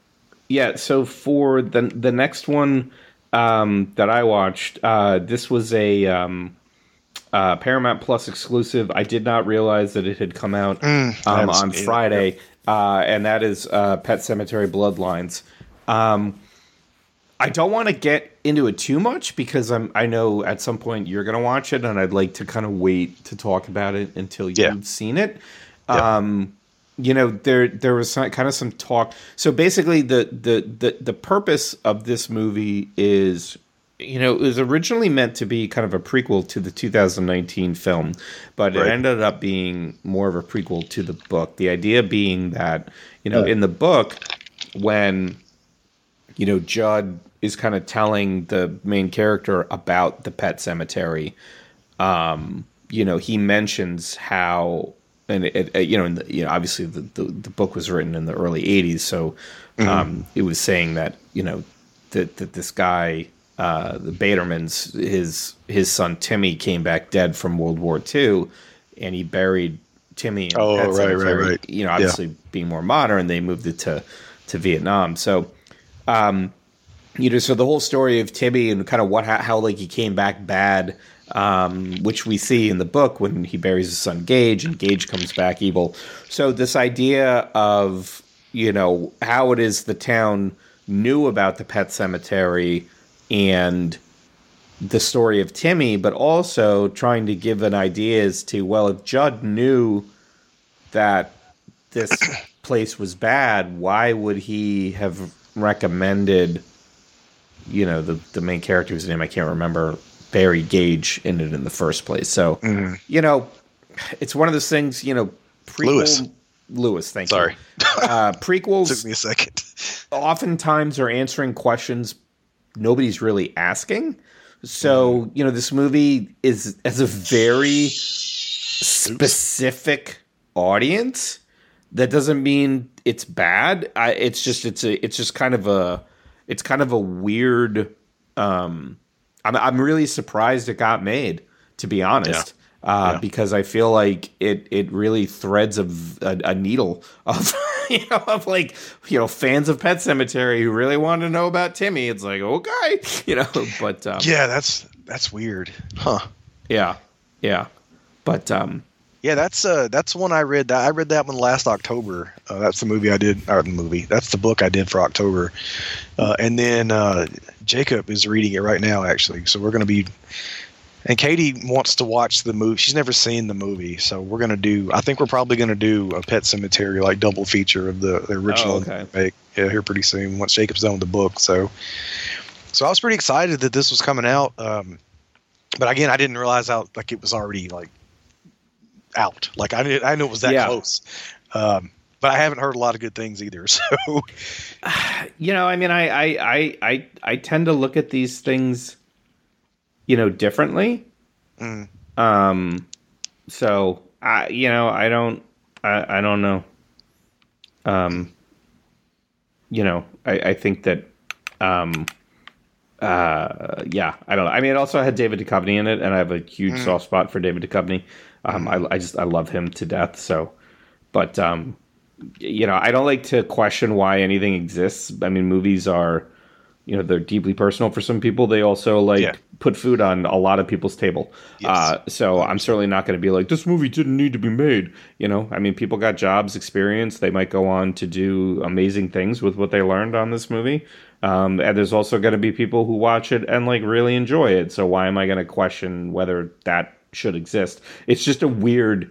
yeah, so for the the next one um, that I watched, uh, this was a um, uh, Paramount Plus exclusive. I did not realize that it had come out mm, um, on Friday, uh, and that is uh, Pet Sematary Bloodlines. Um, I don't want to get into it too much because I'm I know at some point you're going to watch it, and I'd like to kind of wait to talk about it until you've seen it. Yeah. You know, there there was some, kind of some talk. So basically, the, the the the purpose of this movie is you know, it was originally meant to be kind of a prequel to the 2019 film, but right. it ended up being more of a prequel to the book. The idea being that, you know, in the book, when, you know, Judd is kind of telling the main character about the pet cemetery, um, you know, he mentions how, and it, it, you know, the, you know, obviously the, the, the book was written in the early '80s, so mm-hmm. um, it was saying that you know that that this guy uh, the Batermans, his his son Timmy came back dead from World War II, and he buried Timmy. In oh, right, cemetery. right, right. You know, obviously yeah. being more modern, they moved it to to Vietnam. So, um, you know, so the whole story of Timmy and kind of what how, how like he came back bad, um, which we see in the book when he buries his son Gage, and Gage comes back evil. So this idea of you know how it is the town knew about the pet cemetery and the story of Timmy, but also trying to give an idea as to well, if Judd knew that this place was bad, why would he have recommended, you know, the the main character whose name I can't remember, Barry Gage in it in the first place? So, mm-hmm. you know, it's one of those things. You know, prequel, Lewis. Lewis, thank Sorry. you. Uh, prequels took me a second. oftentimes are answering questions nobody's really asking. So, mm-hmm. you know, this movie is as a very specific audience. That doesn't mean it's bad. I, it's just it's a it's just kind of a it's kind of a weird um I'm I'm really surprised it got made to be honest. Yeah uh, yeah. because I feel like it it really threads a, a, a, needle of you know of like you know fans of Pet Sematary who really want to know about Timmy. It's like okay, you know, but um, yeah, that's that's weird, huh? Yeah, yeah, but um, yeah, that's uh that's one I read that I read that one last October. Uh, that's the movie I did, or the movie. That's the book I did for October, uh, and then uh, Jacob is reading it right now actually. So we're going to be and Katie wants to watch the movie. She's never seen the movie, so we're gonna do. I think we're probably gonna do a Pet Sematary like double feature of the, the original. Oh, okay. Make, yeah, here pretty soon once Jacob's done with the book. So, so I was pretty excited that this was coming out. Um, but again, I didn't realize how like it was already like out. Like I I knew it was that yeah. close. Um, but I haven't heard a lot of good things either. So, you know, I mean, I I I I, I tend to look at these things you know, differently. Mm. Um, so I, you know, I don't, I, I don't know. Um, you know, I, I think that, um, uh, yeah, I don't know. I mean, it also had David Duchovny in it, and I have a huge mm. soft spot for David Duchovny. Um. I, I just, I love him to death. So, but, um, you know, I don't like to question why anything exists. I mean, movies are, you know they're deeply personal for some people they also like yeah. put food on a lot of people's table yes. uh, so i'm certainly not going to be like this movie didn't need to be made you know i mean people got jobs experience they might go on to do amazing things with what they learned on this movie um, and there's also going to be people who watch it and like really enjoy it so why am i going to question whether that should exist it's just a weird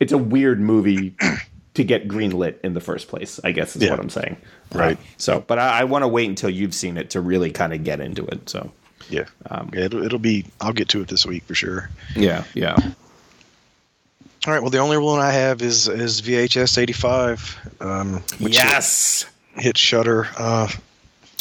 it's a weird movie to get greenlit in the first place. I guess is Yeah. what I'm saying. Right. Uh, so, but I, I want to wait until you've seen it to really kind of get into it. So, Yeah. Um, yeah it'll, it'll be. I'll get to it this week for sure. yeah, yeah. All right. Well, the only one I have is is VHS eighty five. Um, which yes. hit Shudder uh,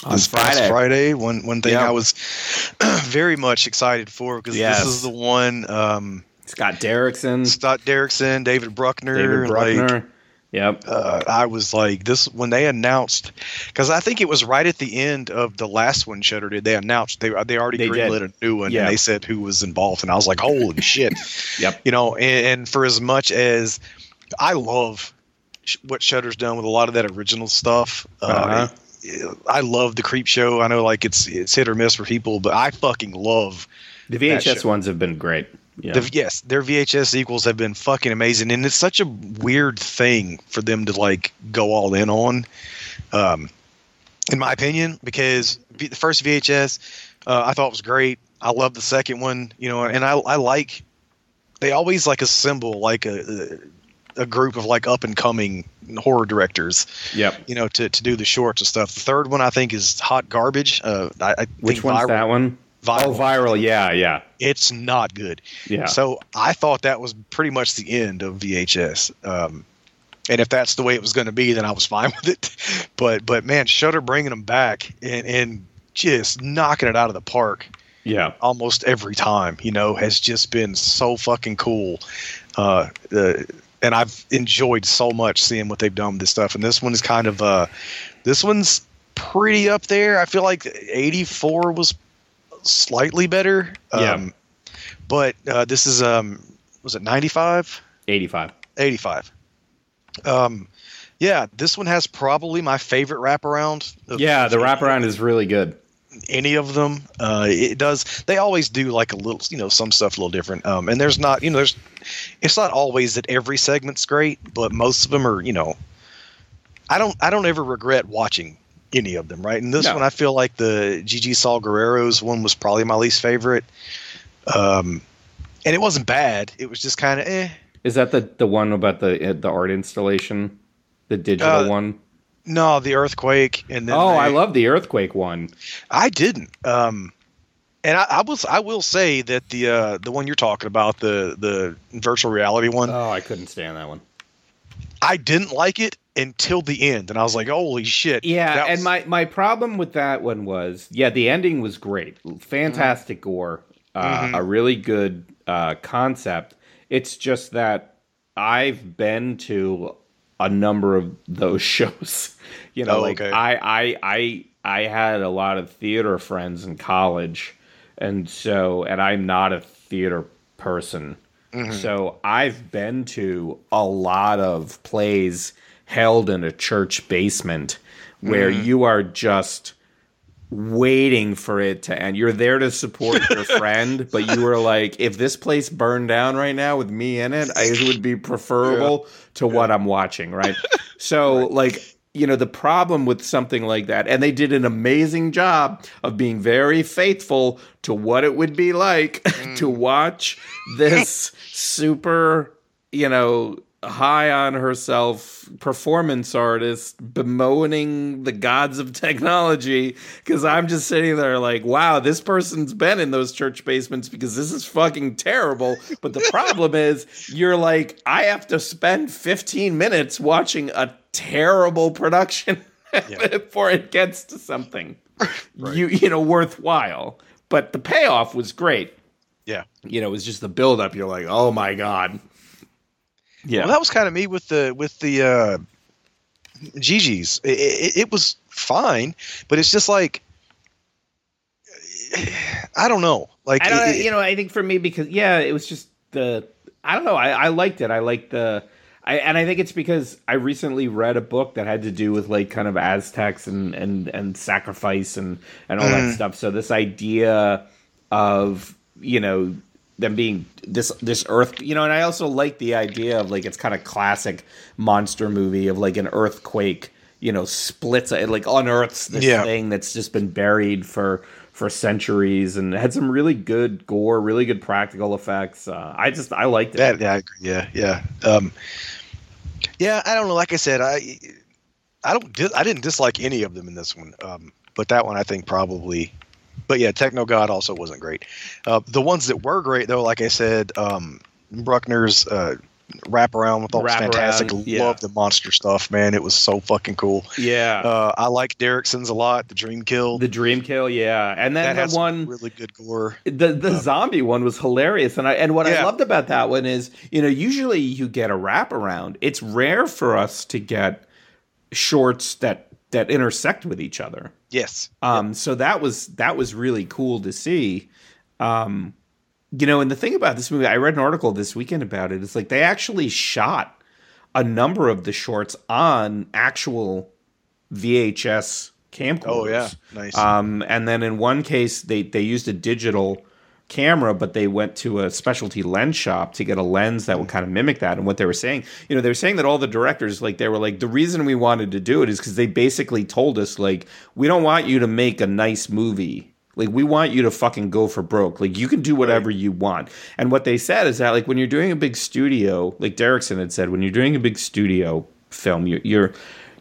On this past Friday. Friday. One one thing Yeah. I was very much excited for because Yes. this is the one. Um, Scott Derrickson, Scott Derrickson, David Bruckner, David like, Bruckner. yep. uh, I was like, this when they announced, because I think it was right at the end of the last one Shudder did. They announced they they already They did. greenlit a new one, Yeah. and they said who was involved, and I was like, holy shit, Yep. you know. And, and for as much as I love sh- what Shudder's done with a lot of that original stuff, uh, Uh-huh. I love the Creepshow. I know like it's it's hit or miss for people, but I fucking love The VHS ones have been great. Yeah. the, yes, their VHS sequels have been fucking amazing, and it's such a weird thing for them to like go all in on, um, in my opinion, because v- the first VHS uh, I thought was great. I love the second one, you know, and I I like they always like assemble like a a group of like up and coming horror directors, yep. you know, to, to do the shorts and stuff. The third one I think is hot garbage. Uh, I, I Which think one's Viral- that one? Viral. Oh, viral. Yeah, yeah, It's not good. yeah. So I thought that was pretty much the end of VHS. Um, and if that's the way it was going to be, then I was fine with it. But but man, Shudder bringing them back and, and just knocking it out of the park yeah. almost every time, you know, has just been so fucking cool. Uh, uh, and I've enjoyed so much seeing what they've done with this stuff. And this one is kind of uh, this one's pretty up there. I feel like 84 was slightly better. Yeah. Um, but uh, this is um, was it 95? 85. 85. Um, yeah, this one has probably my favorite wraparound. of- Yeah, the wraparound is really good. Any of them. Uh, it does. They always do like a little, you know, some stuff a little different. Um, and there's not, you know, there's. It's not always that every segment's great, but most of them are, you know. I don't. I don't ever regret watching any of them. Right, and this No. one, I feel like the Gigi Saul Guerrero's one was probably my least favorite. Um, and it wasn't bad. It was just kind of eh. Is that the the one about the the art installation, the digital Uh, one? No, the earthquake, and then Oh, they- I love the earthquake one. I didn't. Um, and I, I was I will say that the uh, the one you're talking about the the virtual reality one Oh, I couldn't stand that one. I didn't like it until the end, and I was like, holy shit! Yeah, and was- my my problem with that one was, yeah, the ending was great, fantastic gore, uh, Mhm. a really good uh, concept. It's just that I've been to a number of those shows. You know, Oh, like okay. I I I I had a lot of theater friends in college, and so and I'm not a theater person. Mhm. So I've been to a lot of plays held in a church basement where you are just waiting for it to end. You're there to support your friend, but you were like, if this place burned down right now with me in it, I, it would be preferable to what I'm watching, right? So, like, you know, the problem with something like that, and they did an amazing job of being very faithful to what it would be like to mm. watch this super, you know, high on herself performance artist bemoaning the gods of technology because I'm just sitting there like, wow, this person's been in those church basements because this is fucking terrible. But the problem is, you're like, I have to spend 15 minutes watching a terrible production Yeah. before it gets to something you you know worthwhile. But the payoff was great. yeah. You know, it was just the build up. You're like, oh my god. Yeah. Well, that was kind of me with the with the uh, Gigi's. It, it, it was fine, but it's just like I don't know. Like I don't, it- you know, I think for me because yeah, it was just the I don't know. I, I liked it. I liked the. I, and I think it's because I recently read a book that had to do with like kind of Aztecs and and and sacrifice and and all that Mhm. stuff. So this idea of you know them being this this earth you know and i also like the idea of like it's kind of classic monster movie of like an earthquake you know splits it like unearths this Yeah. thing that's just been buried for for centuries and had some really good gore really good practical effects uh, i just i liked it That yeah, yeah, yeah. Um, Yeah, I don't know. Like I said, I I don't I didn't dislike any of them in this one, um, but that one I think probably. But yeah, Techno God also wasn't great. Uh, the ones that were great though, like I said, um, Bruckner's uh, wrap around with all this Wrap fantastic. around, yeah. Love the monster stuff, man. It was so fucking cool. Yeah. Uh, I like Derrickson's a lot. The Dream Kill the dream kill, yeah. And then that the one really good gore. the the zombie one was hilarious and I and what I loved about that one is, you know, usually you get a wrap around. It's rare for us to get shorts that that intersect with each other. Yes. Um, so that was that was really cool to see. Um, you know, and the thing about this movie, I read an article this weekend about it. It's like they actually shot a number of the shorts on actual VHS camcorders. Oh yeah. Nice. Um, and then in one case, they they used a digital camera, but they went to a specialty lens shop to get a lens that would mm. kind of mimic that. And what they were saying, you know, they were saying that all the directors, like, they were like, the reason we wanted to do it is because they basically told us, like, we don't want you to make a nice movie. Like, we want you to fucking go for broke. Like, you can do whatever you want. And what they said is that, like, when you're doing a big studio, like Derrickson had said, when you're doing a big studio film, you're, you're,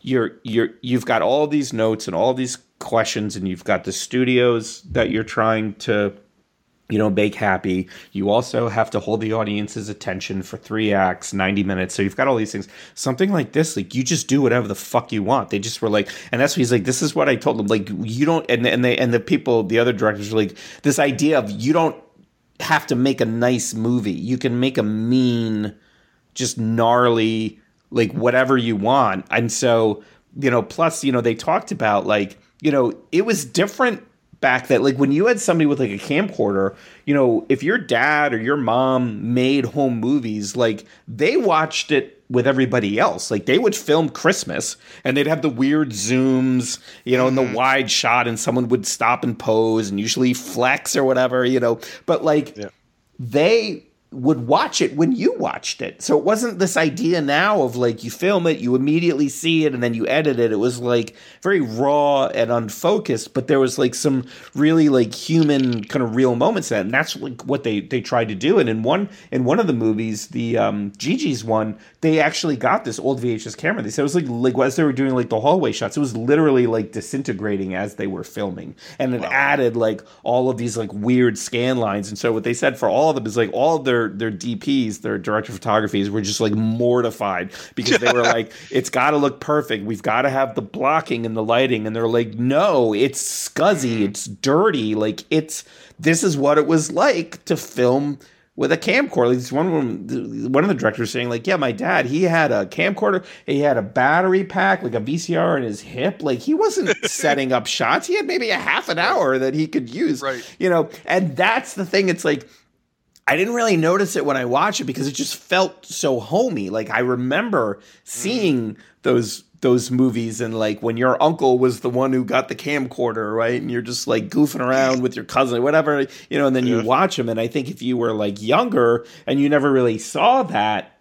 you're, you're, you've got all these notes and all these questions, and you've got the studios that you're trying to you know, make happy. You also have to hold the audience's attention for three acts, 90 minutes. So you've got all these things. Something like this, like you just do whatever the fuck you want. They just were like, and that's what he's like, this is what I told them. Like, you don't, and, and they, and the people, the other directors were like, this idea of you don't have to make a nice movie. You can make a mean, just gnarly, like whatever you want. And so, you know, plus, you know, they talked about like, you know, it was different back that like when you had somebody with like a camcorder, you know, if your dad or your mom made home movies, like they watched it with everybody else. Like they would film Christmas and they'd have the weird zooms, you know, in the mm-hmm. wide shot and someone would stop and pose and usually flex or whatever, you know. But like Yeah. they would watch it when you watched it. So it wasn't this idea now of like you film it, you immediately see it, and then you edit it. It was like very raw and unfocused, but there was like some really like human kind of real moments in it. And that's like what they they tried to do. And in one in one of the movies, the um Gigi's one, they actually got this old VHS camera. They said it was like like as they were doing like the hallway shots, it was literally like disintegrating as they were filming. And it added like all of these like weird scan lines. And so what they said for all of them is like all of their their DPs, their director of photographies, were just like mortified because they were like, it's got to look perfect. We've got to have the blocking and the lighting. And they're like, no, it's scuzzy, mm-hmm. it's dirty. Like it's this is what it was like to film with a camcorder. Like this one of them, one of the directors saying like, yeah, my dad, he had a camcorder, he had a battery pack, like a VCR in his hip. Like he wasn't setting up shots. He had maybe a half an hour that he could use. Right. You know, and that's the thing. It's like I didn't really notice it when I watched it because it just felt so homey. Like I remember seeing those those movies and like when your uncle was the one who got the camcorder, right? And you're just like goofing around with your cousin, whatever, you know, and then you watch them. And I think if you were like younger and you never really saw that,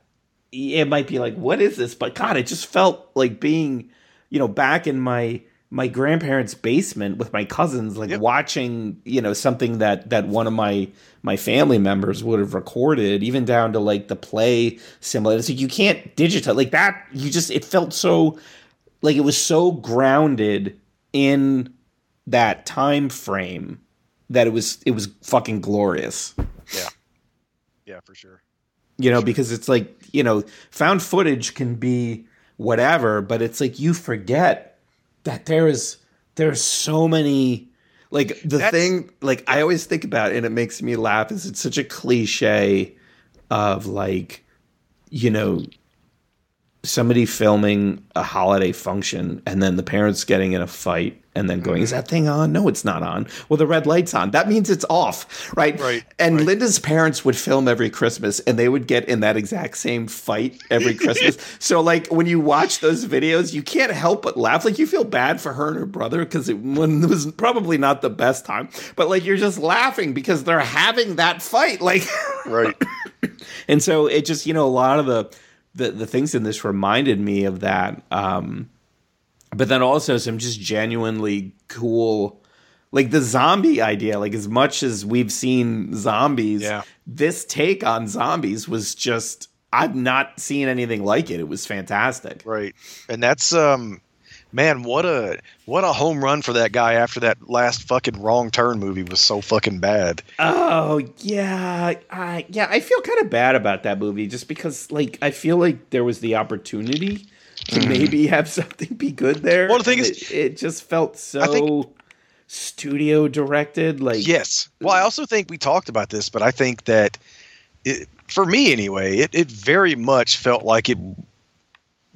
it might be like, what is this? But God, it just felt like being, you know, back in my my grandparents' basement with my cousins, like Yep. watching, you know, something that that one of my my family members would have recorded, even down to like the play symbol. It's like you can't digitize like that. You just it felt so like it was so grounded in that time frame that it was it was fucking glorious Yeah, Yeah, for sure. you know because it's like you know found footage can be whatever but it's like you forget that there is there's so many like the That's- thing like i always think about it and it makes me laugh is it's such a cliche of like you know somebody filming a holiday function and then the parents getting in a fight and then going is that thing on? No it's not on. Well the red light's on. That means it's off right? Right, and right. linda's parents would film every christmas and they would get in that exact same fight every christmas. So like when you watch those videos you can't help but laugh. Like you feel bad for her and her brother because it, it was probably not the best time but like you're just laughing because they're having that fight like Right. and so it just you know a lot of the the, the things in this reminded me of that um but then also some just genuinely cool like the zombie idea like as much as we've seen zombies Yeah. this take on zombies was just I've not seen anything like it. It was fantastic. Right. And that's um man, what a what a home run for that guy after that last fucking wrong turn movie was so fucking bad. Oh yeah, I, yeah. I feel kind of bad about that movie just because, like, I feel like there was the opportunity to mm-hmm. maybe have something be good there. Well, the thing is, it, it, just felt so studio directed. Like, yes. Well, I also think we talked about this, but I think that it, for me anyway, it, it very much felt like it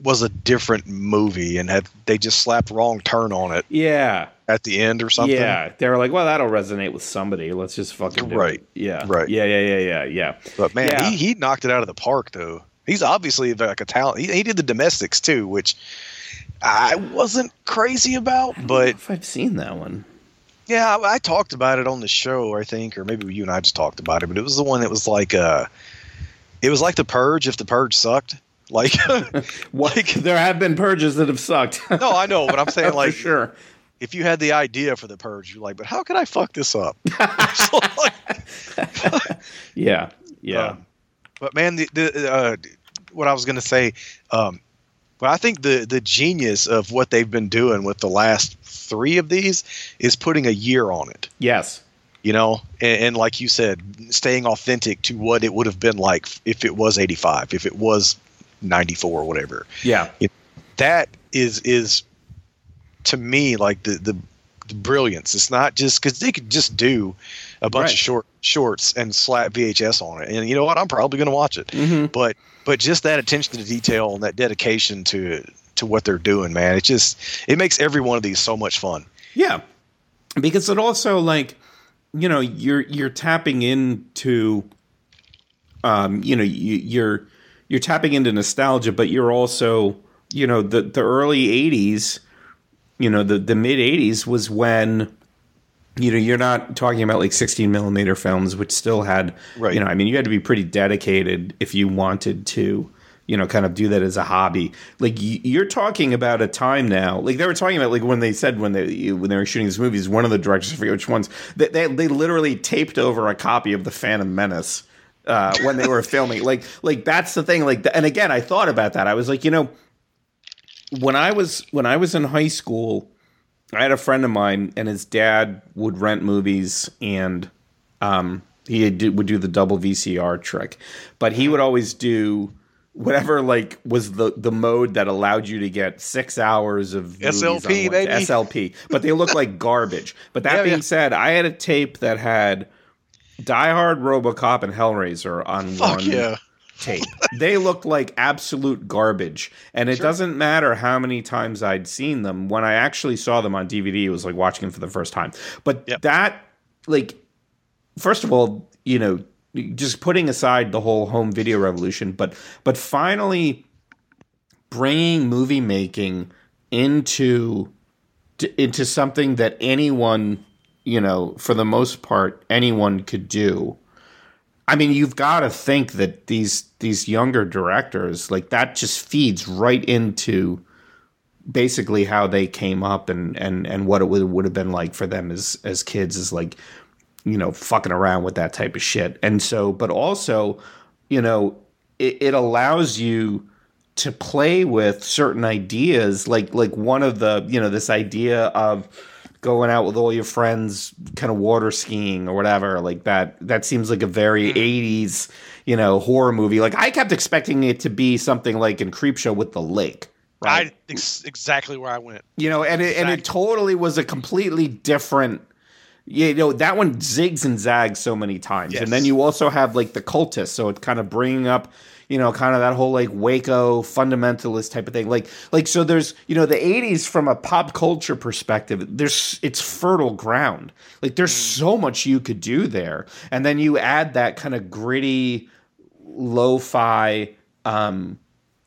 was a different movie and had they just slapped wrong turn on it. Yeah. At the end or something. Yeah. They were like, well, that'll resonate with somebody. Let's just fucking do right. It. Yeah. Right. Yeah. Yeah. Yeah. Yeah. Yeah. But man, yeah. he he knocked it out of the park though. He's obviously like a talent. He, he did the domestics too, which I wasn't crazy about. but if I've seen that one. Yeah, I, I, talked about it on the show, I think, or maybe you and I just talked about it. But it was the one that was like, uh, it was like the Purge if the Purge sucked. Like, like there have been purges that have sucked. no, I know, but I'm saying like, sure. If you had the idea for the purge, you're like, but how could I fuck this up? yeah, yeah. Um, but man, the, the uh, what I was gonna say, um, but I think the the genius of what they've been doing with the last three of these is putting a year on it. Yes. You know, and, and like you said, staying authentic to what it would have been like if it was 85, if it was 94 or whatever. Yeah. It, that is is to me like the the, the brilliance. It's not just because they could just do a bunch right. of short shorts and slap VHS on it, and you know what? I'm probably going to watch it. Mm-hmm. But but just that attention to detail and that dedication to to what they're doing, man, it just it makes every one of these so much fun. Yeah, because it also like you know you're you're tapping into um you know you, you're you're tapping into nostalgia, but you're also, you know, the the early '80s, you know, the the mid '80s was when, you know, you're not talking about like 16 millimeter films, which still had, right. you know, I mean, you had to be pretty dedicated if you wanted to, you know, kind of do that as a hobby. Like you're talking about a time now, like they were talking about, like when they said when they when they were shooting these movies, one of the directors, I forget which ones, they they, they literally taped over a copy of the Phantom Menace uh, when they were filming. Like, like that's the thing. Like, and again, I thought about that. I was like, you know, when I was when I was in high school, I had a friend of mine, and his dad would rent movies, and um, he would do the double VCR trick, but he would always do whatever like was the the mode that allowed you to get six hours of SLP baby SLP, but they look like garbage. But that yeah, being yeah. said, I had a tape that had Die Hard, RoboCop, and Hellraiser on Fuck one yeah. tape. they looked like absolute garbage, and it sure. doesn't matter how many times I'd seen them. When I actually saw them on DVD, it was like watching them for the first time. But yep. that, like, first of all, you know, just putting aside the whole home video revolution, but but finally bringing movie making into into something that anyone you know, for the most part, anyone could do. I mean, you've got to think that these these younger directors, like that, just feeds right into basically how they came up and and and what it would would have been like for them as as kids is like, you know, fucking around with that type of shit. And so, but also, you know, it, it allows you to play with certain ideas, like like one of the you know this idea of going out with all your friends kind of water skiing or whatever like that that seems like a very 80s mm. you know horror movie like i kept expecting it to be something like in creepshow with the lake right I, ex- exactly where i went you know and it, exactly. and it totally was a completely different you know that one zigs and zags so many times yes. and then you also have like the cultists so it's kind of bringing up you know, kind of that whole like Waco fundamentalist type of thing. Like, like so there's, you know, the 80s from a pop culture perspective, there's, it's fertile ground. Like, there's mm. so much you could do there. And then you add that kind of gritty, lo fi, um,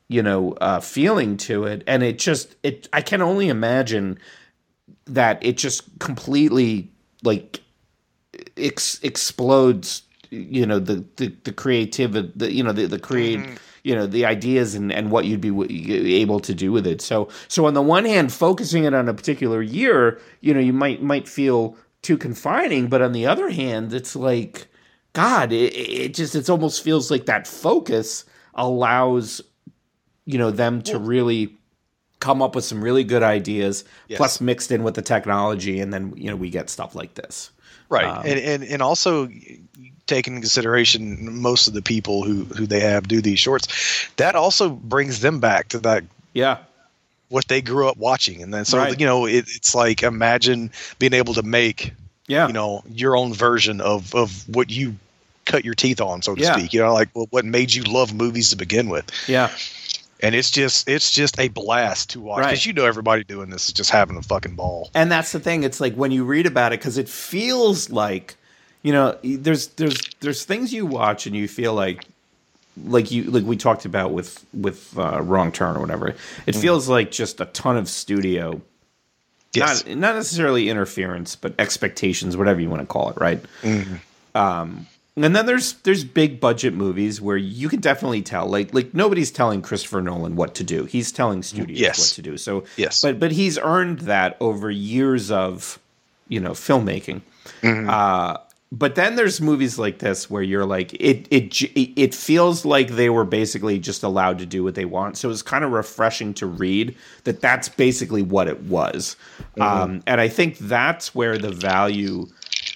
you know, uh, feeling to it. And it just, it, I can only imagine that it just completely like ex- explodes you know the the, the creativity the you know the the create mm-hmm. you know the ideas and and what you'd be able to do with it so so on the one hand focusing it on a particular year you know you might might feel too confining but on the other hand it's like god it, it just it almost feels like that focus allows you know them to really come up with some really good ideas Yes. plus mixed in with the technology and then you know we get stuff like this right Um, and, and and also taking into consideration most of the people who who they have do these shorts. That also brings them back to that yeah. what they grew up watching. And then so Right. you know it, it's like imagine being able to make yeah. you know your own version of of what you cut your teeth on so to Yeah. speak. You know like what what made you love movies to begin with. Yeah. And it's just it's just a blast to watch Right. because you know everybody doing this is just having a fucking ball. And that's the thing. It's like when you read about it because it feels like you know there's there's there's things you watch and you feel like like you like we talked about with with uh, wrong turn or whatever. It feels like just a ton of studio. Yes. Not not necessarily interference but expectations whatever you want to call it right? Um and then there's there's big budget movies where you can definitely tell like like nobody's telling Christopher Nolan what to do. He's telling studios Yes. what to do. So Yes. but but he's earned that over years of you know filmmaking. Uh but then there's movies like this where you're like it it it feels like they were basically just allowed to do what they want. So it's kind of refreshing to read that that's basically what it was. Um and i think that's where the value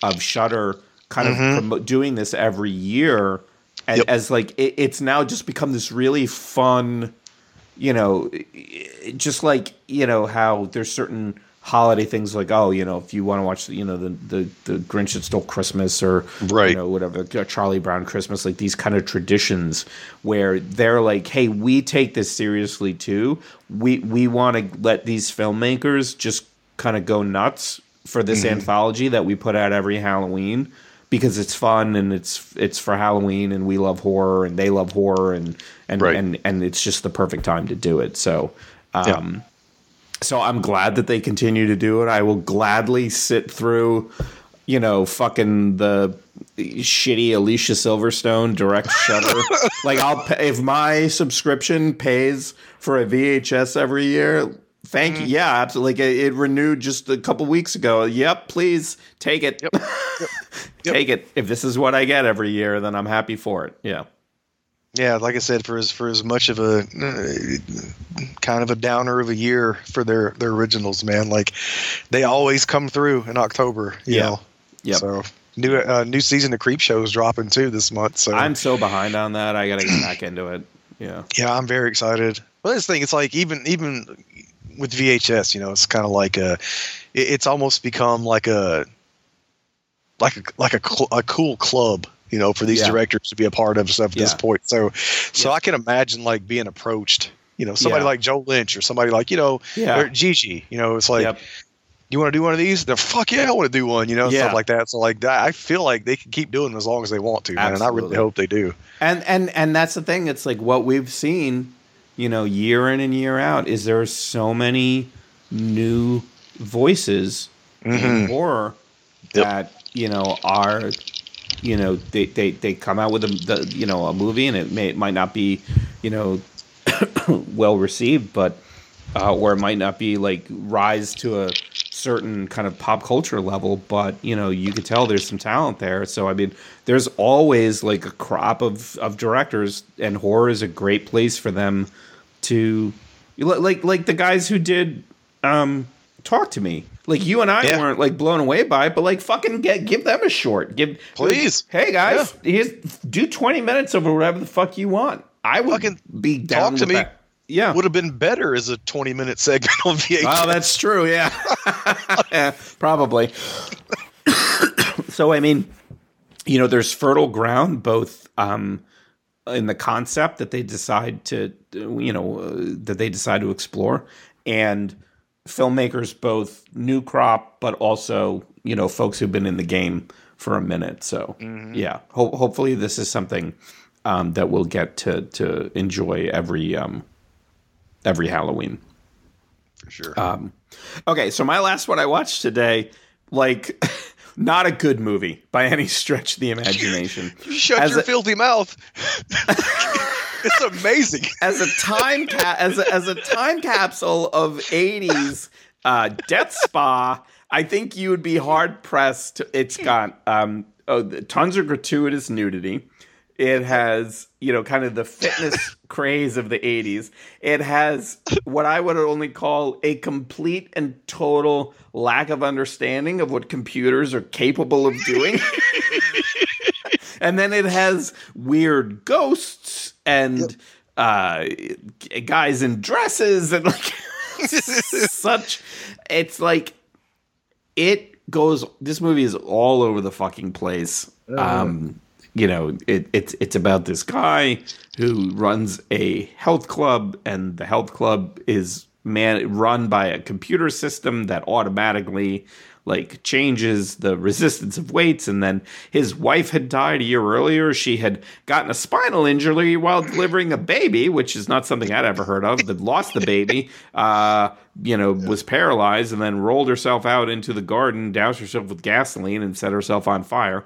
of Shudder kind of promo- doing this every year as, Yep. as like it, it's now just become this really fun you know, just like you know how there's certain holiday things like oh you know if you want to watch you know the the the Grinch that stole Christmas or Right. you know whatever uh, Charlie Brown Christmas like these kind of traditions where they're like hey we take this seriously too we we want to let these filmmakers just kind of go nuts for this anthology that we put out every Halloween because it's fun and it's it's for Halloween and we love horror and they love horror and and Right. and and it's just the perfect time to do it. So um so I'm glad that they continue to do it. I will gladly sit through you know fucking the shitty Alicia Silverstone direct Shudder. like I'll pay, if my subscription pays for a VHS every year Thank you. Yeah, absolutely. Like it, renewed just a couple weeks ago. Yep, please take it. Yep. take it. If this is what I get every year, then I'm happy for it. Yeah. Yeah, like I said, for as for as much of a uh, kind of a downer of a year for their their originals, man. Like they always come through in October. You Yeah. know. Yep. So new uh, new season of Creepshow is dropping too this month. So I'm so behind on that. I got to get back into it. Yeah. yeah, I'm very excited. Well, this thing, it's like even even with VHS, you know, it's kind of like a, it- it's almost become like a, like a like a, cl- a cool club, you know, for these Yeah. directors to be a part of stuff at this point. So, so Yeah. I can imagine like being approached, you know, somebody Yeah. like Joe Lynch or somebody like you know, Yeah. or Gigi, you know, it's like. yep. You want to do one of these? The fuck yeah, I want to do one. You know, Yeah. stuff like that. So like I feel like they can keep doing as long as they want to, man. And I really hope they do. And and and that's the thing. It's like what we've seen, you know, year in and year out. Is there are so many new voices in Mhm. horror Yep. that you know are you know they, they, they come out with a the, you know a movie and it may it might not be you know well received but uh, or it might not be like rise to a certain kind of pop culture level but you know you could tell there's some talent there. So i mean there's always like a crop of of directors and horror is a great place for them to like like the guys who did um talk to me like you and i Yeah. weren't like blown away by it but like fucking get give them a short give Please. hey guys here's do 20 minutes of whatever the fuck you want i would Fucking be down talk to me. that. yeah Would have been better as a 20 minute segment on VHS. Oh, that's true. Yeah, Yeah, probably. so, I mean, you know, there's fertile ground both um, in the concept that they decide to, you know, uh, that they decide to explore, and filmmakers both new crop, but also you know, folks who've been in the game for a minute. So, yeah, ho- hopefully, this is something um, that we'll get to to enjoy every um, every Halloween. for sure. Um, okay, so my last one I watched today, like, not a good movie by any stretch of the imagination. Shut as your a- filthy mouth. it's amazing. As a time ca- as a, as a time capsule of '80s uh, death spa, I think you would be hard pressed. To, it's got um, oh, tons of gratuitous nudity. It has, you know, kind of the fitness craze of the 80s. It has what I would only call a complete and total lack of understanding of what computers are capable of doing. and then it has weird ghosts and yep. uh, guys in dresses and like such. It's like it goes. This movie is all over the fucking place. Uh, um, you know, it, it's it's about this guy who runs a health club, and the health club is man run by a computer system that automatically like changes the resistance of weights and then his wife had died a year earlier. She had gotten a spinal injury while delivering a baby which is not something i'd ever heard of that lost the baby uh, you know was paralyzed and then rolled herself out into the garden doused herself with gasoline and set herself on fire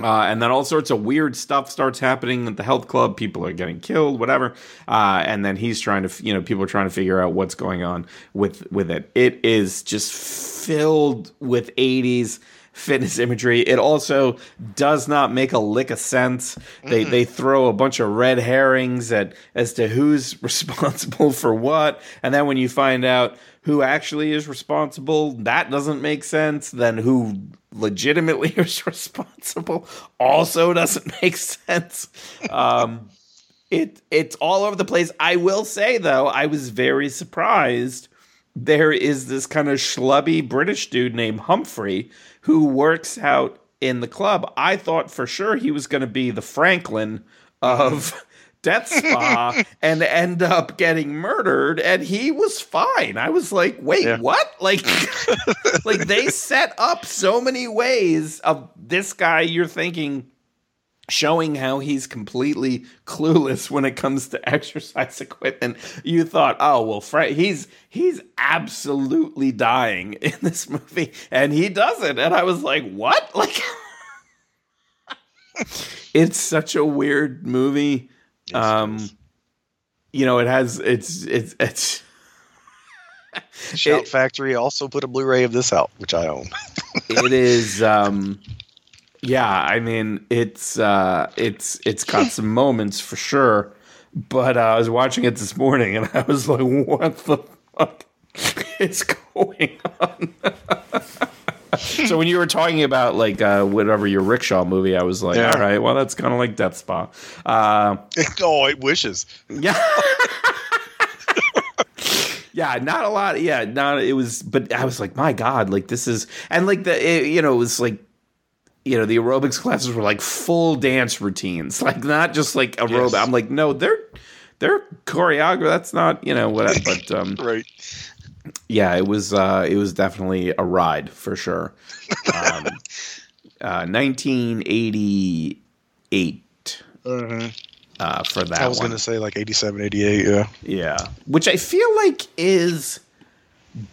uh, and then all sorts of weird stuff starts happening at the health club. People are getting killed, whatever. Uh, and then he's trying to, you know, people are trying to figure out what's going on with with it. It is just filled with '80s fitness imagery. It also does not make a lick of sense. They mm-hmm. they throw a bunch of red herrings at as to who's responsible for what, and then when you find out who actually is responsible, that doesn't make sense. Then who legitimately is responsible also doesn't make sense. Um, it it's all over the place. I will say though, I was very surprised. There is this kind of schlubby British dude named Humphrey who works out in the club. I thought for sure he was going to be the Franklin of death spa and end up getting murdered and he was fine i was like wait yeah. what like like they set up so many ways of this guy you're thinking showing how he's completely clueless when it comes to exercise equipment you thought oh well Fra- he's he's absolutely dying in this movie and he doesn't and i was like what like it's such a weird movie um, you know, it has it's it's it's. Shout it, Factory also put a Blu-ray of this out, which I own. it is, um, yeah. I mean, it's uh, it's it's got some moments for sure. But uh, I was watching it this morning, and I was like, "What the fuck is going on?" so when you were talking about like uh, whatever your rickshaw movie, I was like, yeah. all right, well that's kind of like Death Spa. Uh, oh, it wishes. Yeah. yeah, not a lot. Yeah, not it was, but I was like, my God, like this is, and like the, it, you know, it was like you know the aerobics classes were like full dance routines like not just like aerobic yes. i'm like no they're they're choreographed that's not you know whatever but um right yeah, it was uh, it was definitely a ride for sure. Um, uh, 1988 mm-hmm. uh, for that. I was going to say like 87, 88. Yeah, yeah, which I feel like is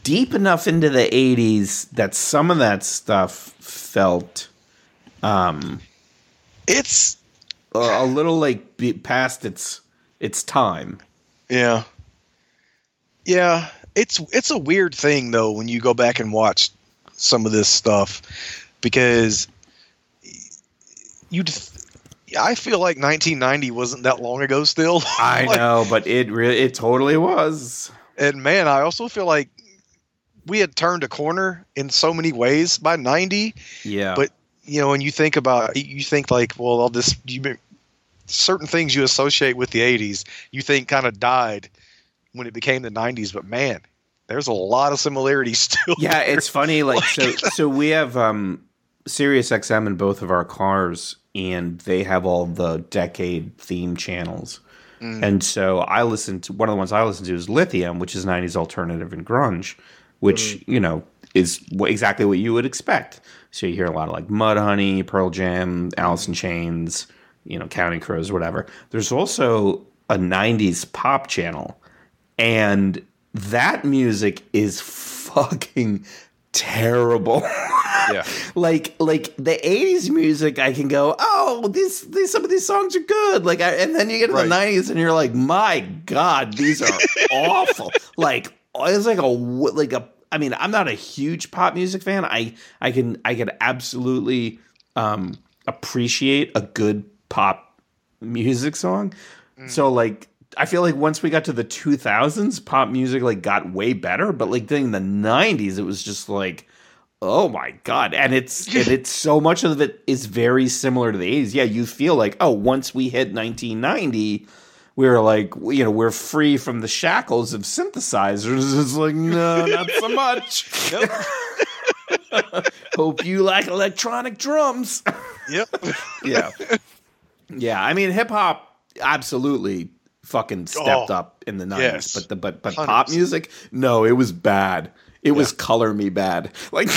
deep enough into the 80s that some of that stuff felt um it's a, a little like past its its time. Yeah. Yeah, it's it's a weird thing though when you go back and watch some of this stuff because you I feel like 1990 wasn't that long ago still. I like, know, but it really it totally was. And man, I also feel like we had turned a corner in so many ways by 90. Yeah. But you know, when you think about you think like, well, all this you certain things you associate with the 80s, you think kind of died when it became the 90s, but man, there's a lot of similarities still. Yeah, there. it's funny. Like, so, so we have um, Sirius XM in both of our cars, and they have all the decade theme channels. Mm. And so I listen to one of the ones I listen to is Lithium, which is 90s alternative and grunge, which, mm. you know, is exactly what you would expect. So you hear a lot of like Mudhoney, Pearl Jam, Alice in Chains, you know, Counting Crows, whatever. There's also a 90s pop channel and that music is fucking terrible. yeah. like like the 80s music I can go, "Oh, these these some of these songs are good." Like I, and then you get to right. the 90s and you're like, "My god, these are awful." Like it's like a like a I mean, I'm not a huge pop music fan. I I can I can absolutely um appreciate a good pop music song. So like I feel like once we got to the 2000s, pop music like got way better, but like during the 90s it was just like oh my god and it's and it's so much of it is very similar to the 80s. Yeah, you feel like oh once we hit 1990 we were like, you know, we're free from the shackles of synthesizers. It's like, no, not so much. Hope you like electronic drums. Yep. yeah. Yeah. I mean, hip hop absolutely fucking stepped Oh, up in the 90s, yes. but the but but pop 100%. music, no, it was bad. It was color me bad. Like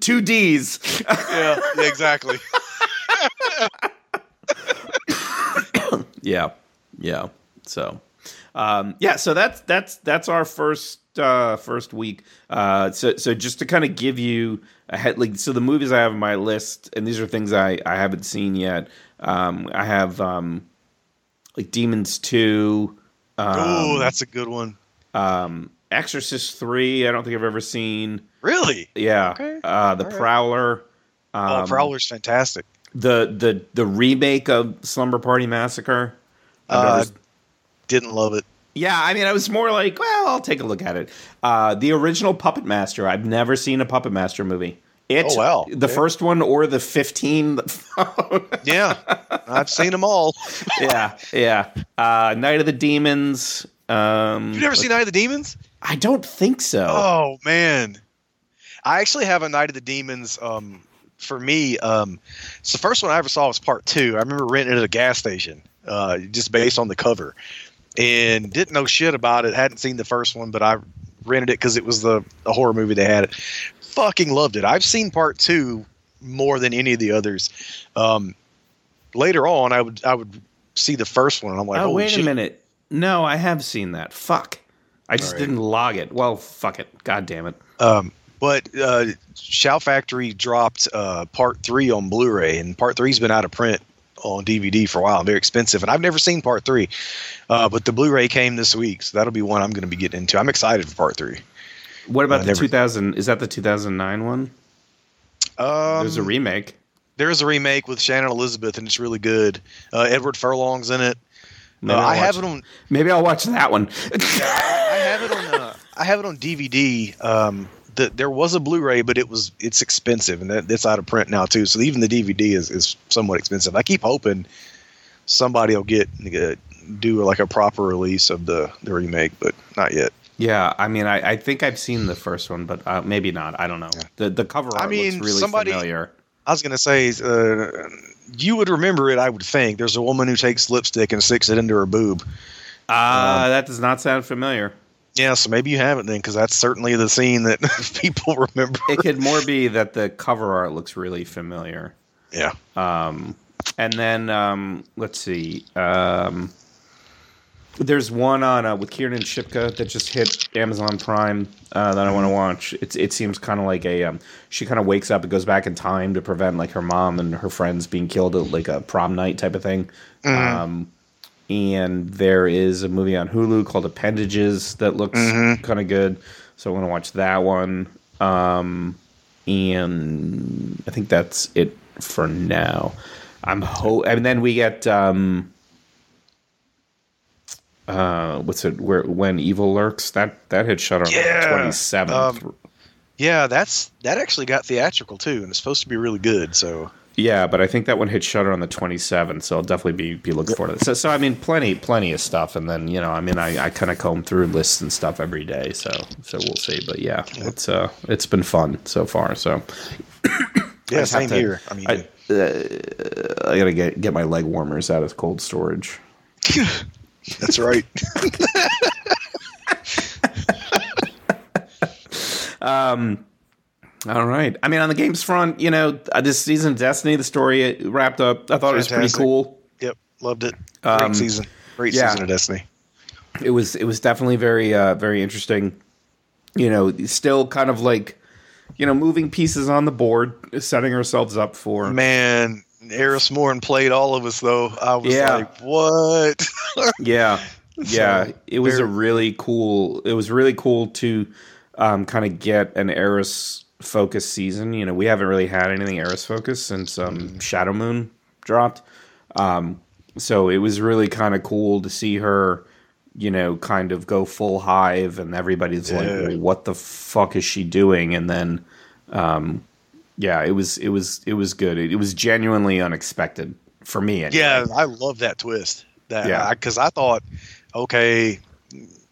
two D's. yeah, yeah, exactly. Yeah, yeah. So, um, yeah. So that's that's that's our first uh, first week. Uh, so so just to kind of give you a head, like so the movies I have on my list, and these are things I I haven't seen yet. Um, I have um, like Demons Two, oh, that's a good one. um, Exorcist Three. I don't think I've ever seen. Really? Yeah, Okay. uh, the All right. Prowler. oh, Um, Prowler's fantastic. The the the remake of Slumber Party Massacre. Uh, never- Didn't love it. Yeah, I mean, I was more like, well, I'll take a look at it. Uh, the original Puppet Master. I've never seen a Puppet Master movie. It, Oh, wow. the Yeah. first one or the fifteen. Yeah, I've seen them all. yeah, yeah. Uh, Night of the Demons. Um, You've never seen Night of the Demons? I don't think so. Oh man, I actually have a Night of the Demons. Um, for me, um, it's the first one I ever saw was part two. I remember renting it at a gas station, uh, just based on the cover, and didn't know shit about it. Hadn't seen the first one, but I rented it because it was the a horror movie they had. It. Fucking loved it. I've seen part two more than any of the others. Um, later on, I would I would see the first one, and I'm like, oh, wait shit. a minute. No, I have seen that. Fuck. I just right. didn't log it. Well, fuck it. God damn it. Um, but uh, Shout Factory dropped uh, Part Three on Blu-ray, and Part Three's been out of print on DVD for a while. Very expensive, and I've never seen Part Three. Uh, but the Blu-ray came this week, so that'll be one I'm going to be getting into. I'm excited for Part Three. What about I the never- 2000? Is that the 2009 one? Um, There's a remake. there is a remake with Shannon Elizabeth, and it's really good. Uh, Edward Furlong's in it. Uh, Maybe I'll I have watch- it on. Maybe I'll watch that one. I have it on. Uh, I have it on DVD. Um, the, there was a Blu-ray, but it was it's expensive, and that, it's out of print now too. So even the DVD is, is somewhat expensive. I keep hoping somebody will get uh, do like a proper release of the the remake, but not yet. Yeah, I mean, I, I think I've seen the first one, but uh, maybe not. I don't know. The the cover art I mean, looks really somebody- familiar. I was gonna say uh, you would remember it. I would think there's a woman who takes lipstick and sticks it into her boob. Uh, that does not sound familiar. Yeah, so maybe you haven't then, because that's certainly the scene that people remember. It could more be that the cover art looks really familiar. yeah. Um, and then um, let's see. Um, there's one on uh, with Kiernan Shipka that just hit Amazon Prime uh, that I want to watch. It's it seems kind of like a um, she kind of wakes up and goes back in time to prevent like her mom and her friends being killed at like a prom night type of thing. Um, and there is a movie on Hulu called Appendages that looks kind of good, so I want to watch that one. Um, and I think that's it for now. I'm ho and then we get um uh what's it where when evil lurks that that hit Shudder on Yeah, the 27th. um, Yeah, that's that actually got theatrical too, and it's supposed to be really good. So yeah, but I think that one hit Shudder on the 27th, so I'll definitely be be looking forward to it. So, so I mean, plenty plenty of stuff, and then you know, I mean, I, I kind of comb through lists and stuff every day, so so we'll see. But yeah, it's uh it's been fun so far. So yeah, same to- here. I mean, I, uh, I gotta get get my leg warmers out of cold storage. that's right. All right. I mean, on the games front, you know, uh, this season of Destiny, the story wrapped up. I thought it was pretty cool. yep, loved it. Great Um, season. Great yeah. season of Destiny. It was it was definitely very uh, very interesting. You know, still kind of like you know moving pieces on the board, setting ourselves up for. Man, Eris Morn played all of us though. I was Yeah. like, what? Yeah, yeah. So, it was a really cool. It was really cool to um, kind of get an Eris focused season. You know, we haven't really had anything Eris focus since um, Shadow Moon dropped. Um, so it was really kind of cool to see her, you know, kind of go full hive, and everybody's Yeah. like, well, "What the fuck is she doing?" And then, um, yeah, it was it was it was good. It, it was genuinely unexpected for me. Anyway. Yeah, I love that twist. That Yeah. because I, thought, okay,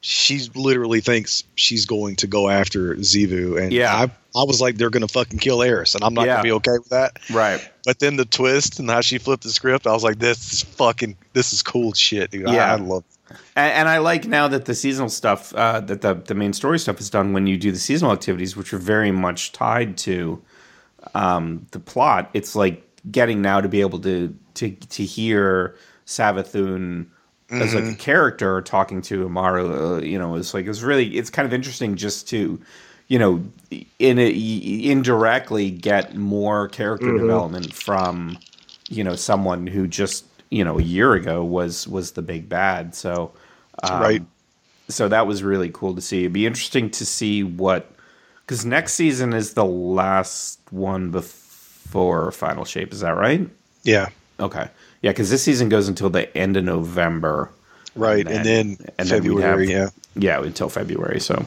she literally thinks she's going to go after Xivu, and Yeah. I, I was like, they're going to fucking kill Eris, and I'm not Yeah. going to be okay with that. right. But then the twist and how she flipped the script, I was like, this is fucking, this is cool shit, dude. Yeah. I, love. And, and I like now that the seasonal stuff, uh, that the the main story stuff is done when you do the seasonal activities, which are very much tied to um, the plot. It's like getting now to be able to to to hear Savathun as like a character talking to Immaru. Uh, you know, it's like it's really it's kind of interesting just to you know in a, indirectly get more character development from you know someone who just you know a year ago was was the big bad. So um, right. so that was really cool to see. It'd be interesting to see what because next season is the last one before Final Shape. Is that right? Yeah. Okay, yeah, because this season goes until the end of November. Right. And, then, and then we'd February, have- yeah. yeah, until February. So,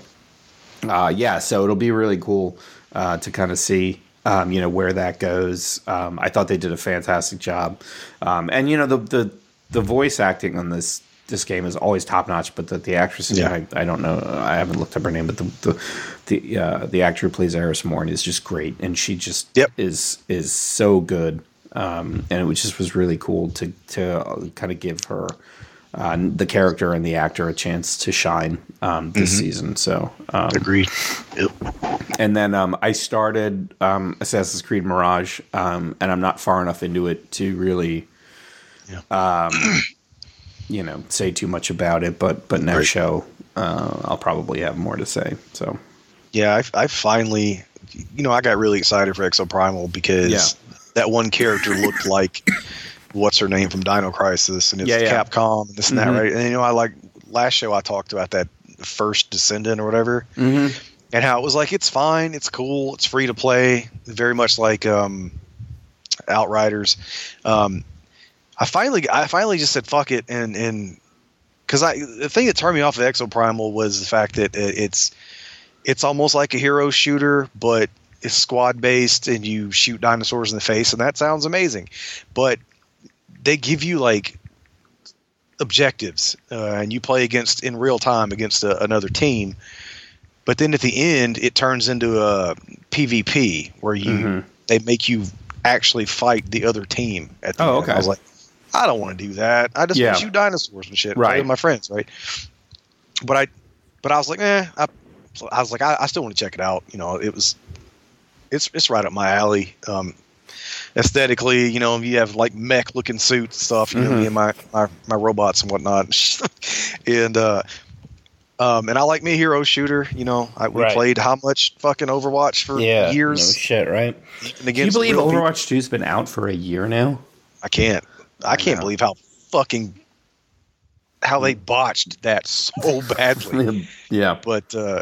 uh, yeah, so it'll be really cool uh, to kind of see, um, you know, where that goes. Um, I thought they did a fantastic job, um, and you know, the the the voice acting on this this game is always top notch. But the, the actress, Yeah. I, I don't know, I haven't looked up her name, but the the the, uh, the actor who plays Eris Morn is just great, and she just Yep. is is so good. Um, and it was just was really cool to to uh, kind of give her uh, the character and the actor a chance to shine um, this Mm-hmm. season. So, um, Agreed. And then um, I started um, Assassin's Creed Mirage, um, and I'm not far enough into it to really, Yeah. um, you know, say too much about it. But but next Right. show, uh, I'll probably have more to say. So Yeah, I, I finally, you know, I got really excited for Exoprimal because Yeah. That one character looked like what's her name from Dino Crisis, and it's Yeah, yeah. Capcom and this and Mhm. that, right? And you know, I like last show I talked about that first Descendant or whatever, mm-hmm. and how it was like it's fine, it's cool, it's free to play, very much like um, Outriders. Um, I finally, I finally just said fuck it, and and because I the thing that turned me off of Exoprimal was the fact that it, it's it's almost like a hero shooter, but it's squad based, and you shoot dinosaurs in the face, and that sounds amazing, but they give you like objectives, uh, and you play against in real time against a, another team. But then at the end, it turns into a PvP where you Mhm. they make you actually fight the other team at the Oh, end. okay. I was like, I don't want to do that. I just Yeah. want to shoot dinosaurs and shit. Right. Right. With my friends, right? But I, but I was like, eh. I, I was like, I, I still want to check it out. You know, it was, it's it's right up my alley. Um, aesthetically, you know, you have like mech looking suits and stuff. You know, Mhm. me and my, my my robots and whatnot, and uh, um, and I like me a hero shooter. You know, I, we Right. played how much fucking Overwatch for no years. shit, right? Can you believe real people. Overwatch 2's been out for a year now? I can't. I can't know. believe how fucking how they botched that so badly. yeah. but uh,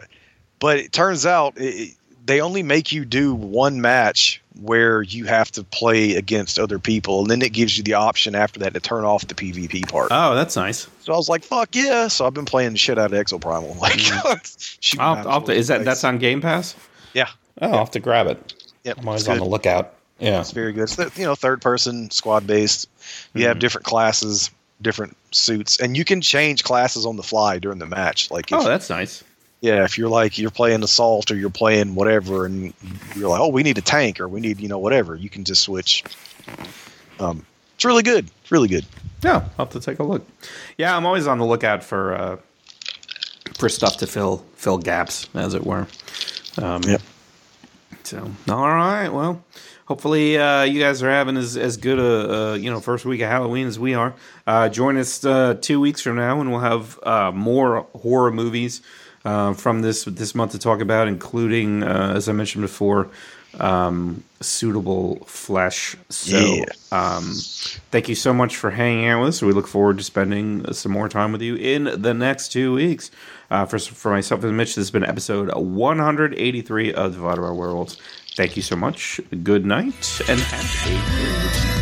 but it turns out it, it- they only make you do one match where you have to play against other people, and then it gives you the option after that to turn off the PvP part. Oh, that's nice. so I was like, "Fuck yeah!" So I've been playing shit out of Exoprimal. Like, shooting I'll, I'll to, is that that's on Game Pass? Yeah. Oh, I'll have to grab it. Yep, I'm always on the lookout. Yeah. It's very good. It's the, you know third person squad based. You have Mhm. different classes, different suits, and you can change classes on the fly during the match. Like, if, Oh, that's nice. Yeah, if you're like you're playing assault or you're playing whatever, and you're like, oh, we need a tank or we need you know whatever, you can just switch. Um, it's really good. It's really good. Yeah, I'll have to take a look. Yeah, I'm always on the lookout for uh, for stuff to fill fill gaps, as it were. Um, Yep. So, all right. Well, hopefully uh, you guys are having as, as good a, a you know first week of Halloween as we are. Uh, join us uh, two weeks from now, and we'll have uh, more horror movies uh, from this this month to talk about, including uh, as I mentioned before, um, suitable flesh. So, Yeah. um, thank you so much for hanging out with us. We look forward to spending some more time with you in the next two weeks. Uh, for, for myself and Mitch, this has been episode 183 of Divided by Werewolves. Thank you so much. Good night and good